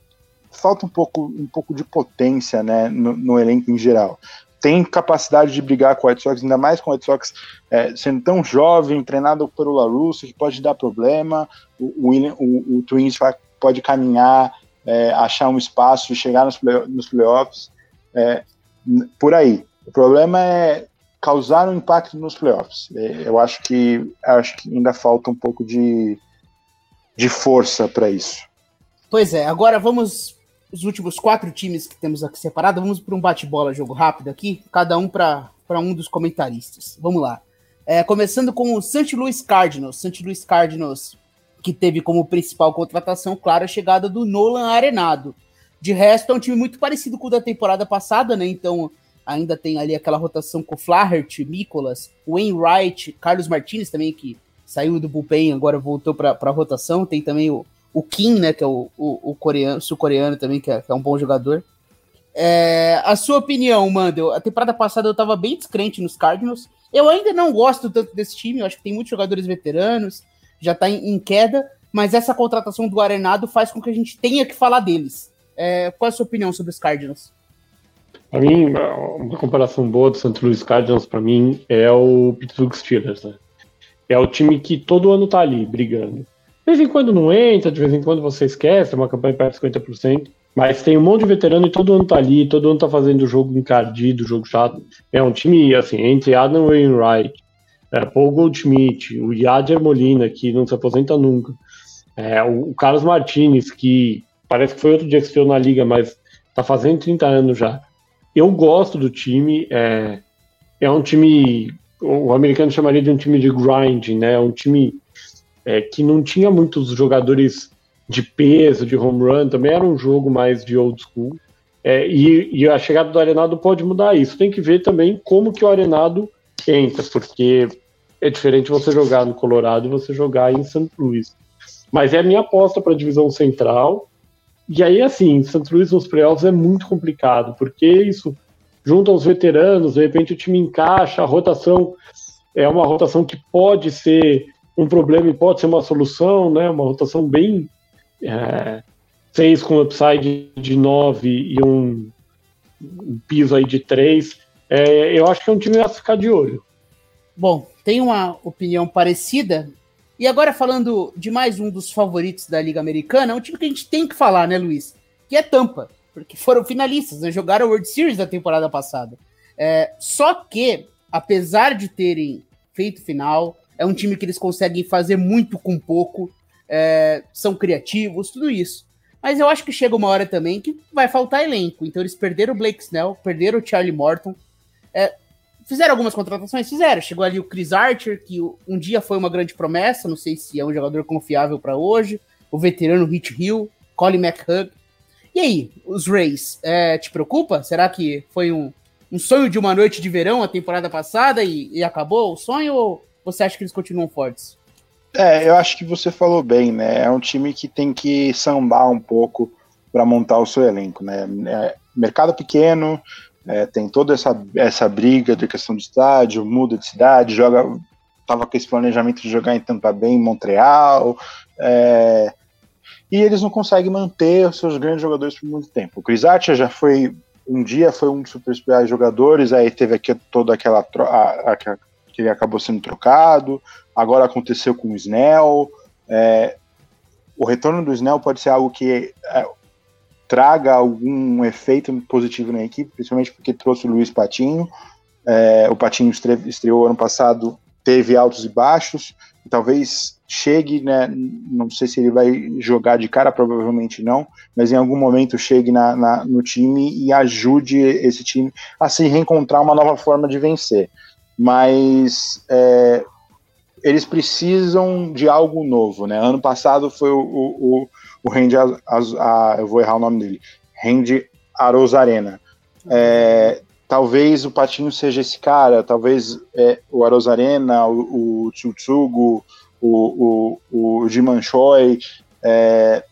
falta um pouco, um pouco de potência né, no, no elenco em geral. Tem capacidade de brigar com o White Sox, ainda mais com o White Sox é, sendo tão jovem, treinado pelo LaRusso, que pode dar problema. O, o, o, o Twins pode caminhar é, achar um espaço e chegar nos, play, nos playoffs é, por aí. O problema é causar um impacto nos playoffs. É, eu acho que acho que ainda falta um pouco de, de força para isso. Pois é, agora vamos os últimos quatro times que temos aqui separados, vamos para um bate-bola, jogo rápido aqui, cada um para um dos comentaristas. Vamos lá. É, começando com o St. Louis Cardinals. St. Louis Cardinals que teve como principal contratação, claro, a chegada do Nolan Arenado. De resto, é um time muito parecido com o da temporada passada, né? Então, ainda tem ali aquela rotação com Flaherty, Nicolas, Wainwright, Carlos Martinez também, que saiu do bullpen, agora voltou para a rotação. Tem também o, o Kim, né? Que é o, o, o coreano, sul-coreano também, que é, que é, um bom jogador. É, a sua opinião, Mandel? A temporada passada eu estava bem descrente nos Cardinals. Eu ainda não gosto tanto desse time, eu acho que tem muitos jogadores veteranos, já está em, em queda, mas essa contratação do Arenado faz com que a gente tenha que falar deles. É, qual é a sua opinião sobre os Cardinals? Para mim, uma comparação boa do St. Louis Cardinals, para mim, é o Pittsburgh Steelers. Né? É o time que todo ano tá ali, brigando. De vez em quando não entra, de vez em quando você esquece, é uma campanha perto de 50%, mas tem um monte de veterano e todo ano tá ali, todo ano tá fazendo o jogo encardido, jogo chato. É um time, assim, entre Adam Wainwright, é, Paul Goldschmidt, o Yadier Molina, que não se aposenta nunca, é, o, Carlos Martinez, que parece que foi outro dia que estreou na liga, mas tá fazendo 30 anos já. Eu gosto do time, é, é um time, o americano chamaria de um time de grind, né? Um time é, que não tinha muitos jogadores de peso, de home run, também era um jogo mais de old school. É, e, e, a chegada do Arenado pode mudar isso. Tem que ver também como que o Arenado entra, porque é diferente você jogar no Colorado e você jogar em St. Louis. Mas é a minha aposta para a divisão central. E aí, assim, Santos Luís nos playoffs é muito complicado, porque isso, junto aos veteranos, de repente o time encaixa, a rotação é uma rotação que pode ser um problema e pode ser uma solução, né? Uma rotação bem. É, seis com upside de nove e um, um piso aí de três. É, eu acho que é um time a ficar de olho. Bom, tem uma opinião parecida e agora falando de mais um dos favoritos da Liga Americana, é um time que a gente tem que falar, né, Luiz? Que é Tampa, porque foram finalistas, né? jogaram a World Series da temporada passada. É, só que, apesar de terem feito final, é um time que eles conseguem fazer muito com pouco, é, são criativos, tudo isso. Mas eu acho que chega uma hora também que vai faltar elenco. Então eles perderam o Blake Snell, perderam o Charlie Morton. É, Fizeram algumas contratações? Fizeram. Chegou ali o Chris Archer, que um dia foi uma grande promessa, não sei se é um jogador confiável para hoje. O veterano Rich Hill, Colin McHugh. E aí, os Rays, é, te preocupa? Será que foi um, um sonho de uma noite de verão a temporada passada e, e acabou o sonho? Ou você acha que eles continuam fortes? É, eu acho que você falou bem, né? É um time que tem que sambar um pouco para montar o seu elenco, né? É, mercado pequeno, é, tem toda essa, essa briga de questão de estádio, muda de cidade, joga. Tava com esse planejamento de jogar em Tampa Bay, em Montreal. É, e eles não conseguem manter os seus grandes jogadores por muito tempo. O Archer já foi um dia foi um dos super jogadores, aí teve aqui toda aquela que ele acabou sendo trocado. Agora aconteceu com o Snell. É, o retorno do Snell pode ser algo que é, traga algum efeito positivo na equipe, principalmente porque trouxe o Luiz Patinho. É, o Patinho estreou ano passado, teve altos e baixos, e talvez chegue, né, não sei se ele vai jogar de cara, provavelmente não, mas em algum momento chegue na, na, no time e ajude esse time a se reencontrar uma nova forma de vencer. Mas é, eles precisam de algo novo, né? Ano passado foi o, o, Randy, a, a, a, eu vou errar o nome dele, Randy Arozarena. É, talvez o Patinho seja esse cara, talvez é, o Arozarena, o, o Tsutsugo, o, o, o Jiman Choi, é,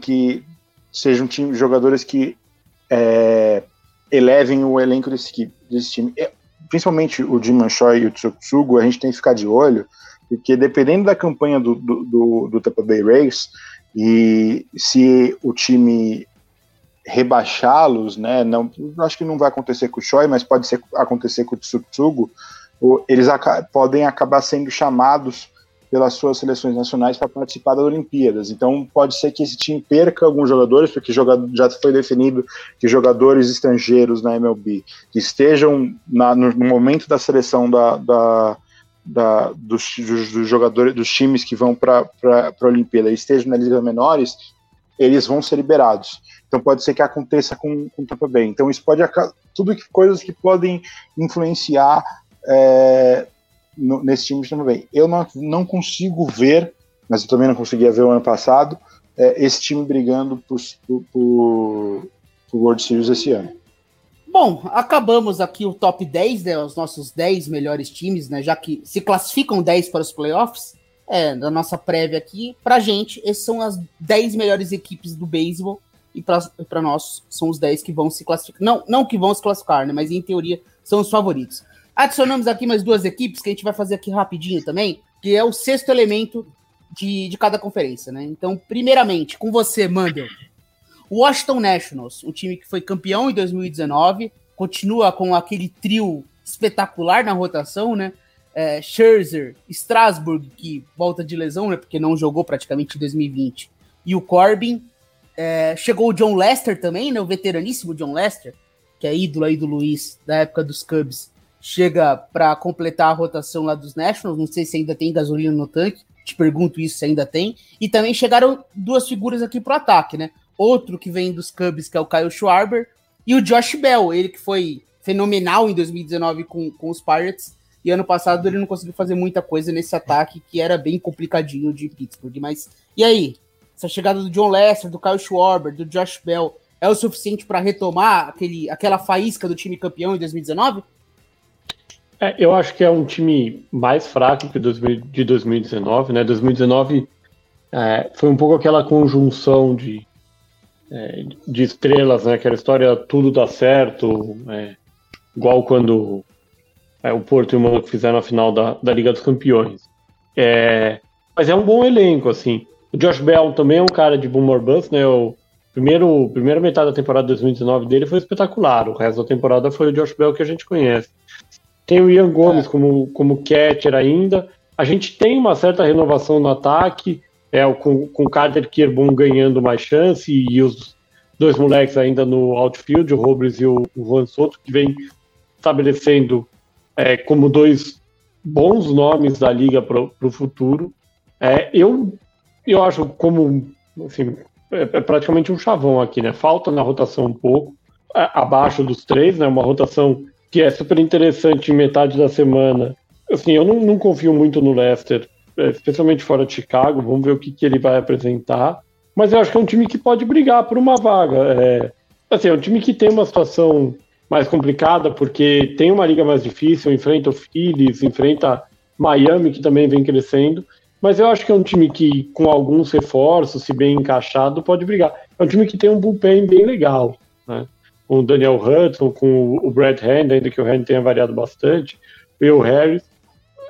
que sejam time, jogadores que é, elevem o elenco desse, desse time. É, principalmente o Jiman Choi e o Tsutsugo, a gente tem que ficar de olho, porque dependendo da campanha do, do, do, do Tampa Bay Rays, e se o time rebaixá-los, né, não, acho que não vai acontecer com o Choi, mas pode ser, acontecer com o Tsutsugo, eles aca podem acabar sendo chamados pelas suas seleções nacionais para participar das Olimpíadas. Então pode ser que esse time perca alguns jogadores, porque jogador, já foi definido que jogadores estrangeiros na MLB que estejam na, no, momento da seleção da, da, da, dos, dos, dos, jogadores, dos times que vão para a Olimpíada estejam na Liga Menores, eles vão ser liberados. Então pode ser que aconteça com, o Tampa Bay. Então isso pode tudo que coisas que podem influenciar é, no, nesse time de Tampa Bay. Eu não, não consigo ver mas eu também não conseguia ver o ano passado, é, esse time brigando por, por World Series esse ano. Bom, acabamos aqui o top 10, né, os nossos 10 melhores times, né, já que se classificam 10 para os playoffs, é, da nossa prévia aqui, pra gente, esses são as 10 melhores equipes do beisebol, e para nós são os 10 que vão se classificar. Não, não que vão se classificar, né, mas em teoria são os favoritos. Adicionamos aqui mais duas equipes que a gente vai fazer aqui rapidinho também, que é o sexto elemento de, de cada conferência, né? Então, primeiramente, com você, Mandel. Washington Nationals, um time que foi campeão em 2019, continua com aquele trio espetacular na rotação, né? É, Scherzer, Strasburg, que volta de lesão, né? Porque não jogou praticamente em 2020, e o Corbin. É, chegou o John Lester também, né? O veteraníssimo John Lester, que é ídolo aí do Luiz, da época dos Cubs. Chega para completar a rotação lá dos Nationals. Não sei se ainda tem gasolina no tanque. Te pergunto isso se ainda tem. E também chegaram duas figuras aqui pro ataque, né? Outro que vem dos Cubs, que é o Kyle Schwarber, e o Josh Bell, ele que foi fenomenal em 2019 com, com os Pirates, e ano passado ele não conseguiu fazer muita coisa nesse ataque, que era bem complicadinho de Pittsburgh. Mas, e aí? Essa chegada do John Lester, do Kyle Schwarber, do Josh Bell, é o suficiente para retomar aquele, aquela faísca do time campeão em 2019? É, eu acho que é um time mais fraco que de 2019, né? 2019 é, foi um pouco aquela conjunção de é, de estrelas, né? Aquela história tudo dá certo, é, igual quando é, o Porto e o Mônaco fizeram a final da, da Liga dos Campeões. É, mas é um bom elenco, assim. O Josh Bell também é um cara de boomer bust, né? O primeiro, primeira metade da temporada de 2019 dele foi espetacular. O resto da temporada foi o Josh Bell que a gente conhece. Tem o Ian Gomes é. como, como catcher ainda. A gente tem uma certa renovação no ataque é, com, com o Carter Kierbun ganhando mais chance e os dois moleques ainda no outfield, o Robles e o, o Juan Soto, que vem estabelecendo é, como dois bons nomes da liga para o futuro. É, eu, eu acho como assim, é, é, praticamente um chavão aqui, né? Falta na rotação um pouco, abaixo dos três, né? Uma rotação que é super interessante em metade da semana. Assim, eu não, não confio muito no Leicester especialmente fora de Chicago. Vamos ver o que, que ele vai apresentar. Mas eu acho que é um time que pode brigar por uma vaga. É, assim, é um time que tem uma situação mais complicada, porque tem uma liga mais difícil, enfrenta o Phillies, enfrenta Miami, que também vem crescendo. Mas eu acho que é um time que, com alguns reforços, se bem encaixado, pode brigar. É um time que tem um bullpen bem legal, né? Com o Daniel Hudson, com o Brad Hand, ainda que o Hand tenha variado bastante, o Harris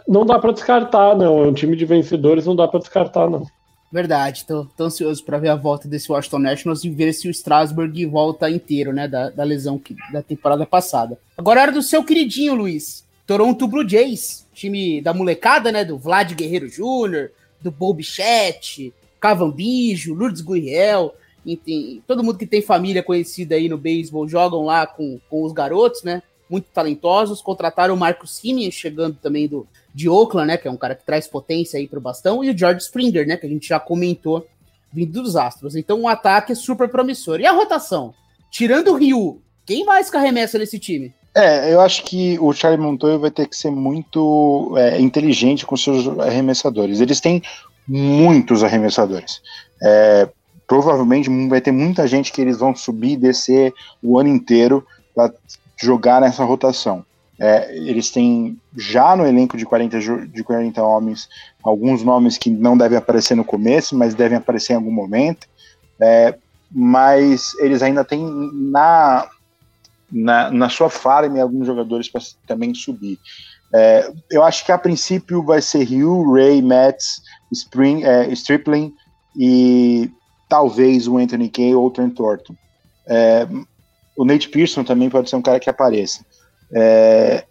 não dá para descartar, não. É um time de vencedores, não dá para descartar, não. Verdade, tô, tô ansioso para ver a volta desse Washington Nationals e ver se o Strasburg volta inteiro, né, da, da lesão que, da temporada passada. Agora era do seu queridinho, Luiz. Toronto Blue Jays, time da molecada, né, do Vlad Guerreiro Jr., do Bob Chat, Cavan Bijo, Lourdes Gurriel, enfim, todo mundo que tem família conhecida aí no beisebol jogam lá com, com os garotos, né, muito talentosos. Contrataram o Marcos Simeon, chegando também do, de Oakland, né? Que é um cara que traz potência aí pro bastão, e o George Springer, né? Que a gente já comentou vindo dos Astros. Então o ataque é super promissor. E a rotação? Tirando o Ryu, quem mais que nesse time? É, eu acho que o Charlie Montoya vai ter que ser muito é, inteligente com seus arremessadores. Eles têm muitos arremessadores. É, provavelmente vai ter muita gente que eles vão subir e descer o ano inteiro para jogar nessa rotação. É, eles têm já no elenco de 40, de 40 homens alguns nomes que não devem aparecer no começo, mas devem aparecer em algum momento. É, mas eles ainda têm na, na, na sua farm alguns jogadores para também subir. É, eu acho que a princípio vai ser Hugh, Ray, Mets, Spring, é, Stripling e talvez o Anthony Kay ou o Trent Thornton. É, o Nate Pearson também pode ser um cara que apareça. É,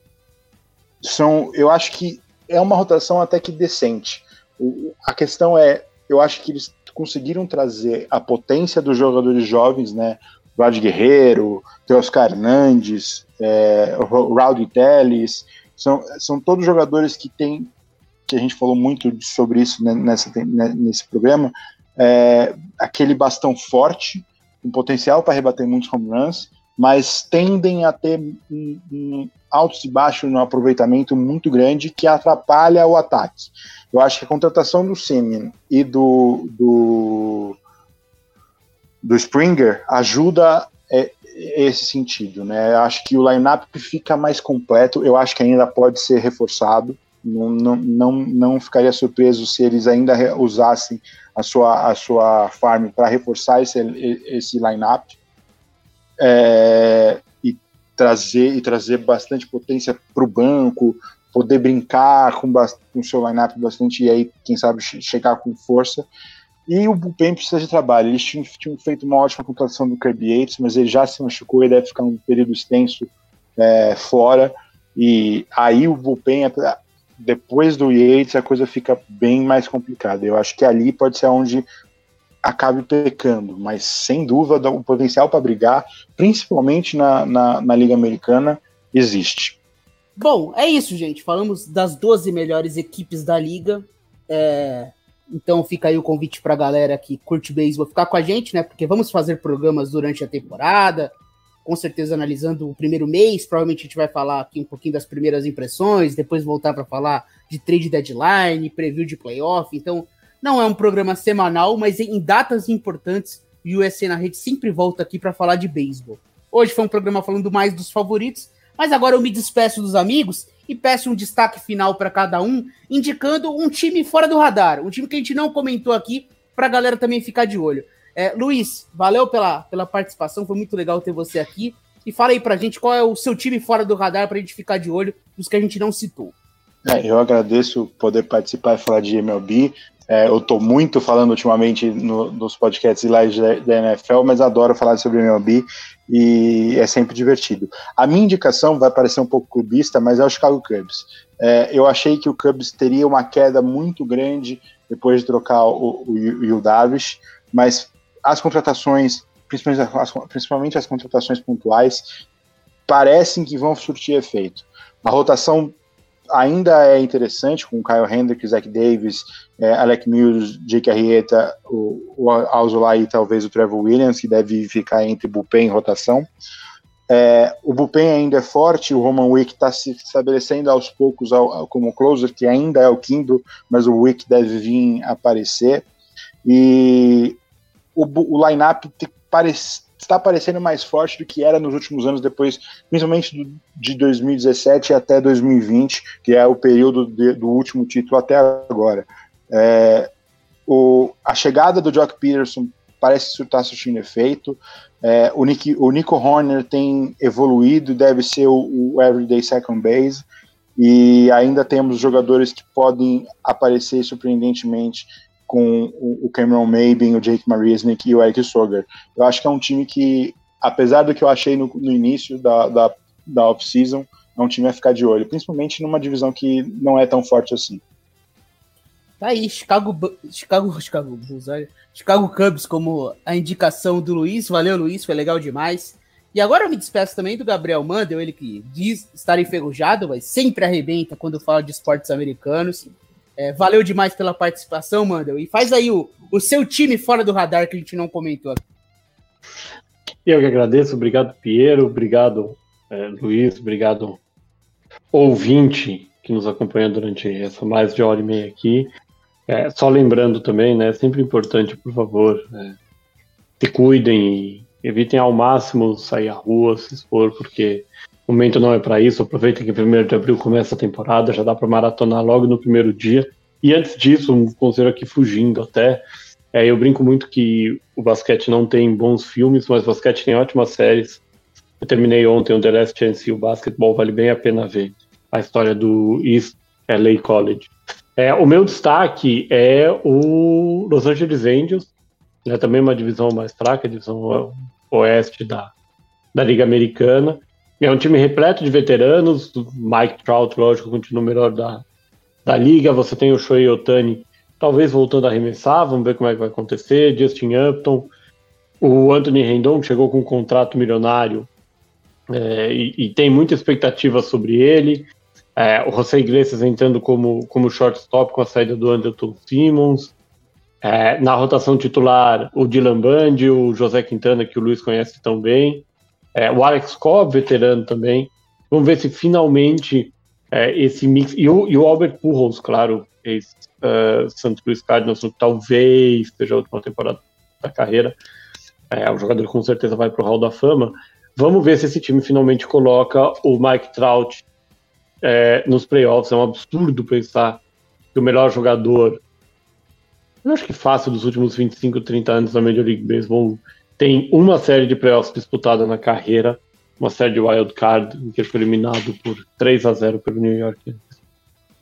são, eu acho que é uma rotação até que decente. O, a questão é, eu acho que eles conseguiram trazer a potência dos jogadores jovens, né? Vlad Guerreiro, Oscar Hernandes, é, Telles, são, são todos jogadores que têm, que a gente falou muito sobre isso né, nessa, nesse programa, é, aquele bastão forte, com potencial para rebater muitos home runs, mas tendem a ter um, um altos e baixos no aproveitamento muito grande que atrapalha o ataque. Eu acho que a contratação do Simeon e do, do, do Springer ajuda é, esse sentido, né? Eu acho que o lineup fica mais completo. Eu acho que ainda pode ser reforçado. Não, não, não, ficaria surpreso se eles ainda usassem a sua, a sua farm para reforçar esse, esse lineup. É, trazer e trazer bastante potência para o banco, poder brincar com, com o seu lineup bastante e aí, quem sabe, chegar com força. E o Bullpen precisa de trabalho. Eles tinham, tinham, feito uma ótima contratação do Kirby Yates, mas ele já se machucou e deve ficar um período extenso é, fora. E aí o Bullpen, depois do Yates, a coisa fica bem mais complicada. Eu acho que ali pode ser onde acabe pecando, mas sem dúvida o potencial para brigar, principalmente na, na, na, Liga Americana, existe. Bom, é isso, gente. Falamos das 12 melhores equipes da liga. É... Então fica aí o convite para a galera que curte beisebol ficar com a gente, né? Porque vamos fazer programas durante a temporada, com certeza analisando o primeiro mês. Provavelmente a gente vai falar aqui um pouquinho das primeiras impressões, depois voltar para falar de trade deadline, preview de playoff. Então não é um programa semanal, mas em datas importantes, o USA na rede sempre volta aqui para falar de beisebol. Hoje foi um programa falando mais dos favoritos, mas agora eu me despeço dos amigos e peço um destaque final para cada um, indicando um time fora do radar, um time que a gente não comentou aqui, para a galera também ficar de olho. É, Luiz, valeu pela, pela participação, foi muito legal ter você aqui. E fala aí pra gente qual é o seu time fora do radar para a gente ficar de olho nos que a gente não citou. É, eu agradeço poder participar e falar de MLB. É, eu estou muito falando ultimamente no, nos podcasts e lives da, NFL, mas adoro falar sobre MLB e é sempre divertido. A minha indicação vai parecer um pouco clubista, mas é o Chicago Cubs. É, eu achei que o Cubs teria uma queda muito grande depois de trocar o, o, o Davis, mas as contratações, principalmente as, principalmente as contratações pontuais, parecem que vão surtir efeito. A rotação ainda é interessante com Kyle Hendrick, Zach Davis, é, Alec Mills, Jake Arrieta, o, o Alzolay e talvez o Trevor Williams, que deve ficar entre bullpen e rotação. É, o bullpen ainda é forte, o Roman Wick está se estabelecendo aos poucos ao, ao, como closer, que ainda é o Kindle, mas o Wick deve vir aparecer. E o, o line-up parece está parecendo mais forte do que era nos últimos anos, depois, principalmente de 2017 até 2020, que é o período de, do último título até agora. É, o, a chegada do Jock Peterson parece estar surtindo efeito. É, o, Nick, o Nico Horner tem evoluído, deve ser o, o everyday second base. E ainda temos jogadores que podem aparecer surpreendentemente com o Cameron Maben, o Jake Marisnik e o Eric Soger. Eu acho que é um time que, apesar do que eu achei no, no início da, da, da off-season, é um time a ficar de olho, principalmente numa divisão que não é tão forte assim. Tá aí, Chicago, Chicago, Chicago. Chicago Cubs como a indicação do Luiz. Valeu, Luiz, foi legal demais. E agora eu me despeço também do Gabriel Mandel, ele que diz estar enferrujado, mas sempre arrebenta quando fala de esportes americanos. É, valeu demais pela participação, Mandel. E faz aí o, o seu time fora do radar que a gente não comentou. Eu que agradeço, obrigado Piero, obrigado é, Luiz, obrigado ouvinte que nos acompanha durante essa mais de hora e meia aqui. É, só lembrando também, né, é sempre importante, por favor, é, se cuidem e evitem ao máximo sair à rua, se expor, porque momento não é para isso. Aproveitem que 1 de abril começa a temporada, já dá para maratonar logo no primeiro dia. E antes disso, um conselho aqui fugindo até. É, eu brinco muito que o basquete não tem bons filmes, mas o basquete tem ótimas séries. Eu terminei ontem o The Last Chance e o basquetebol vale bem a pena ver. A história do East LA College. É, o meu destaque é o Los Angeles Angels, né, também uma divisão mais fraca, divisão oeste da, da Liga Americana. É um time repleto de veteranos. Mike Trout, lógico, continua o melhor da, da liga. Você tem o Shohei Otani, talvez voltando a arremessar. Vamos ver como é que vai acontecer. Justin Upton. O Anthony Rendon chegou com um contrato milionário é, e, e, tem muita expectativa sobre ele. É, o José Iglesias entrando como, como shortstop com a saída do Anderson Simmons. É, na rotação titular, o Dylan Band, o José Quintana, que o Luiz conhece tão bem. É, o Alex Cobb, veterano também. Vamos ver se finalmente é, esse mix. E o, e o Albert Pujols, claro, ex-Santos uh, Luiz Cardinals, talvez seja a última temporada da carreira. É, o jogador com certeza vai para o Hall da Fama. Vamos ver se esse time finalmente coloca o Mike Trout é, nos playoffs. É um absurdo pensar que o melhor jogador, eu acho que fácil dos últimos 25, 30 anos da Major League Baseball, tem uma série de playoffs disputada na carreira, uma série de wild card, em que ele foi eliminado por 3 a 0 pelo New York.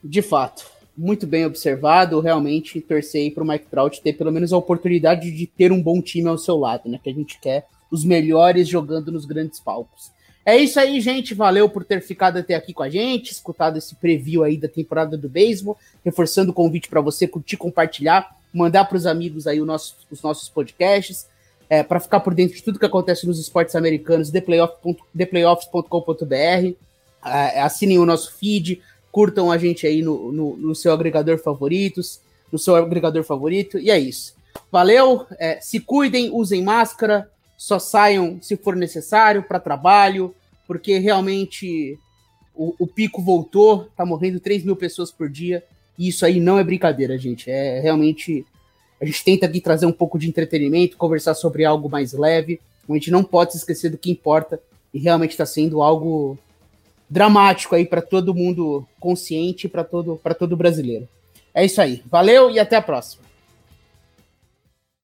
De fato, muito bem observado. Realmente torcei para o Mike Trout ter pelo menos a oportunidade de ter um bom time ao seu lado, né? Que a gente quer os melhores jogando nos grandes palcos. É isso aí, gente. Valeu por ter ficado até aqui com a gente, escutado esse preview aí da temporada do beisebol, reforçando o convite para você curtir, compartilhar, mandar para os amigos aí nosso, os nossos podcasts, é, para ficar por dentro de tudo que acontece nos esportes americanos, theplayoffs.com.br. É, assinem o nosso feed, curtam a gente aí no, no, no, seu agregador favoritos, no seu agregador favorito, e é isso. Valeu, é, se cuidem, usem máscara, só saiam se for necessário para trabalho, porque realmente o, o, pico voltou, tá morrendo 3 mil pessoas por dia, e isso aí não é brincadeira, gente. É realmente. A gente tenta aqui trazer um pouco de entretenimento, conversar sobre algo mais leve. A gente não pode se esquecer do que importa, e realmente está sendo algo dramático aí para todo mundo consciente, para todo, todo brasileiro. É isso aí. Valeu e até a próxima.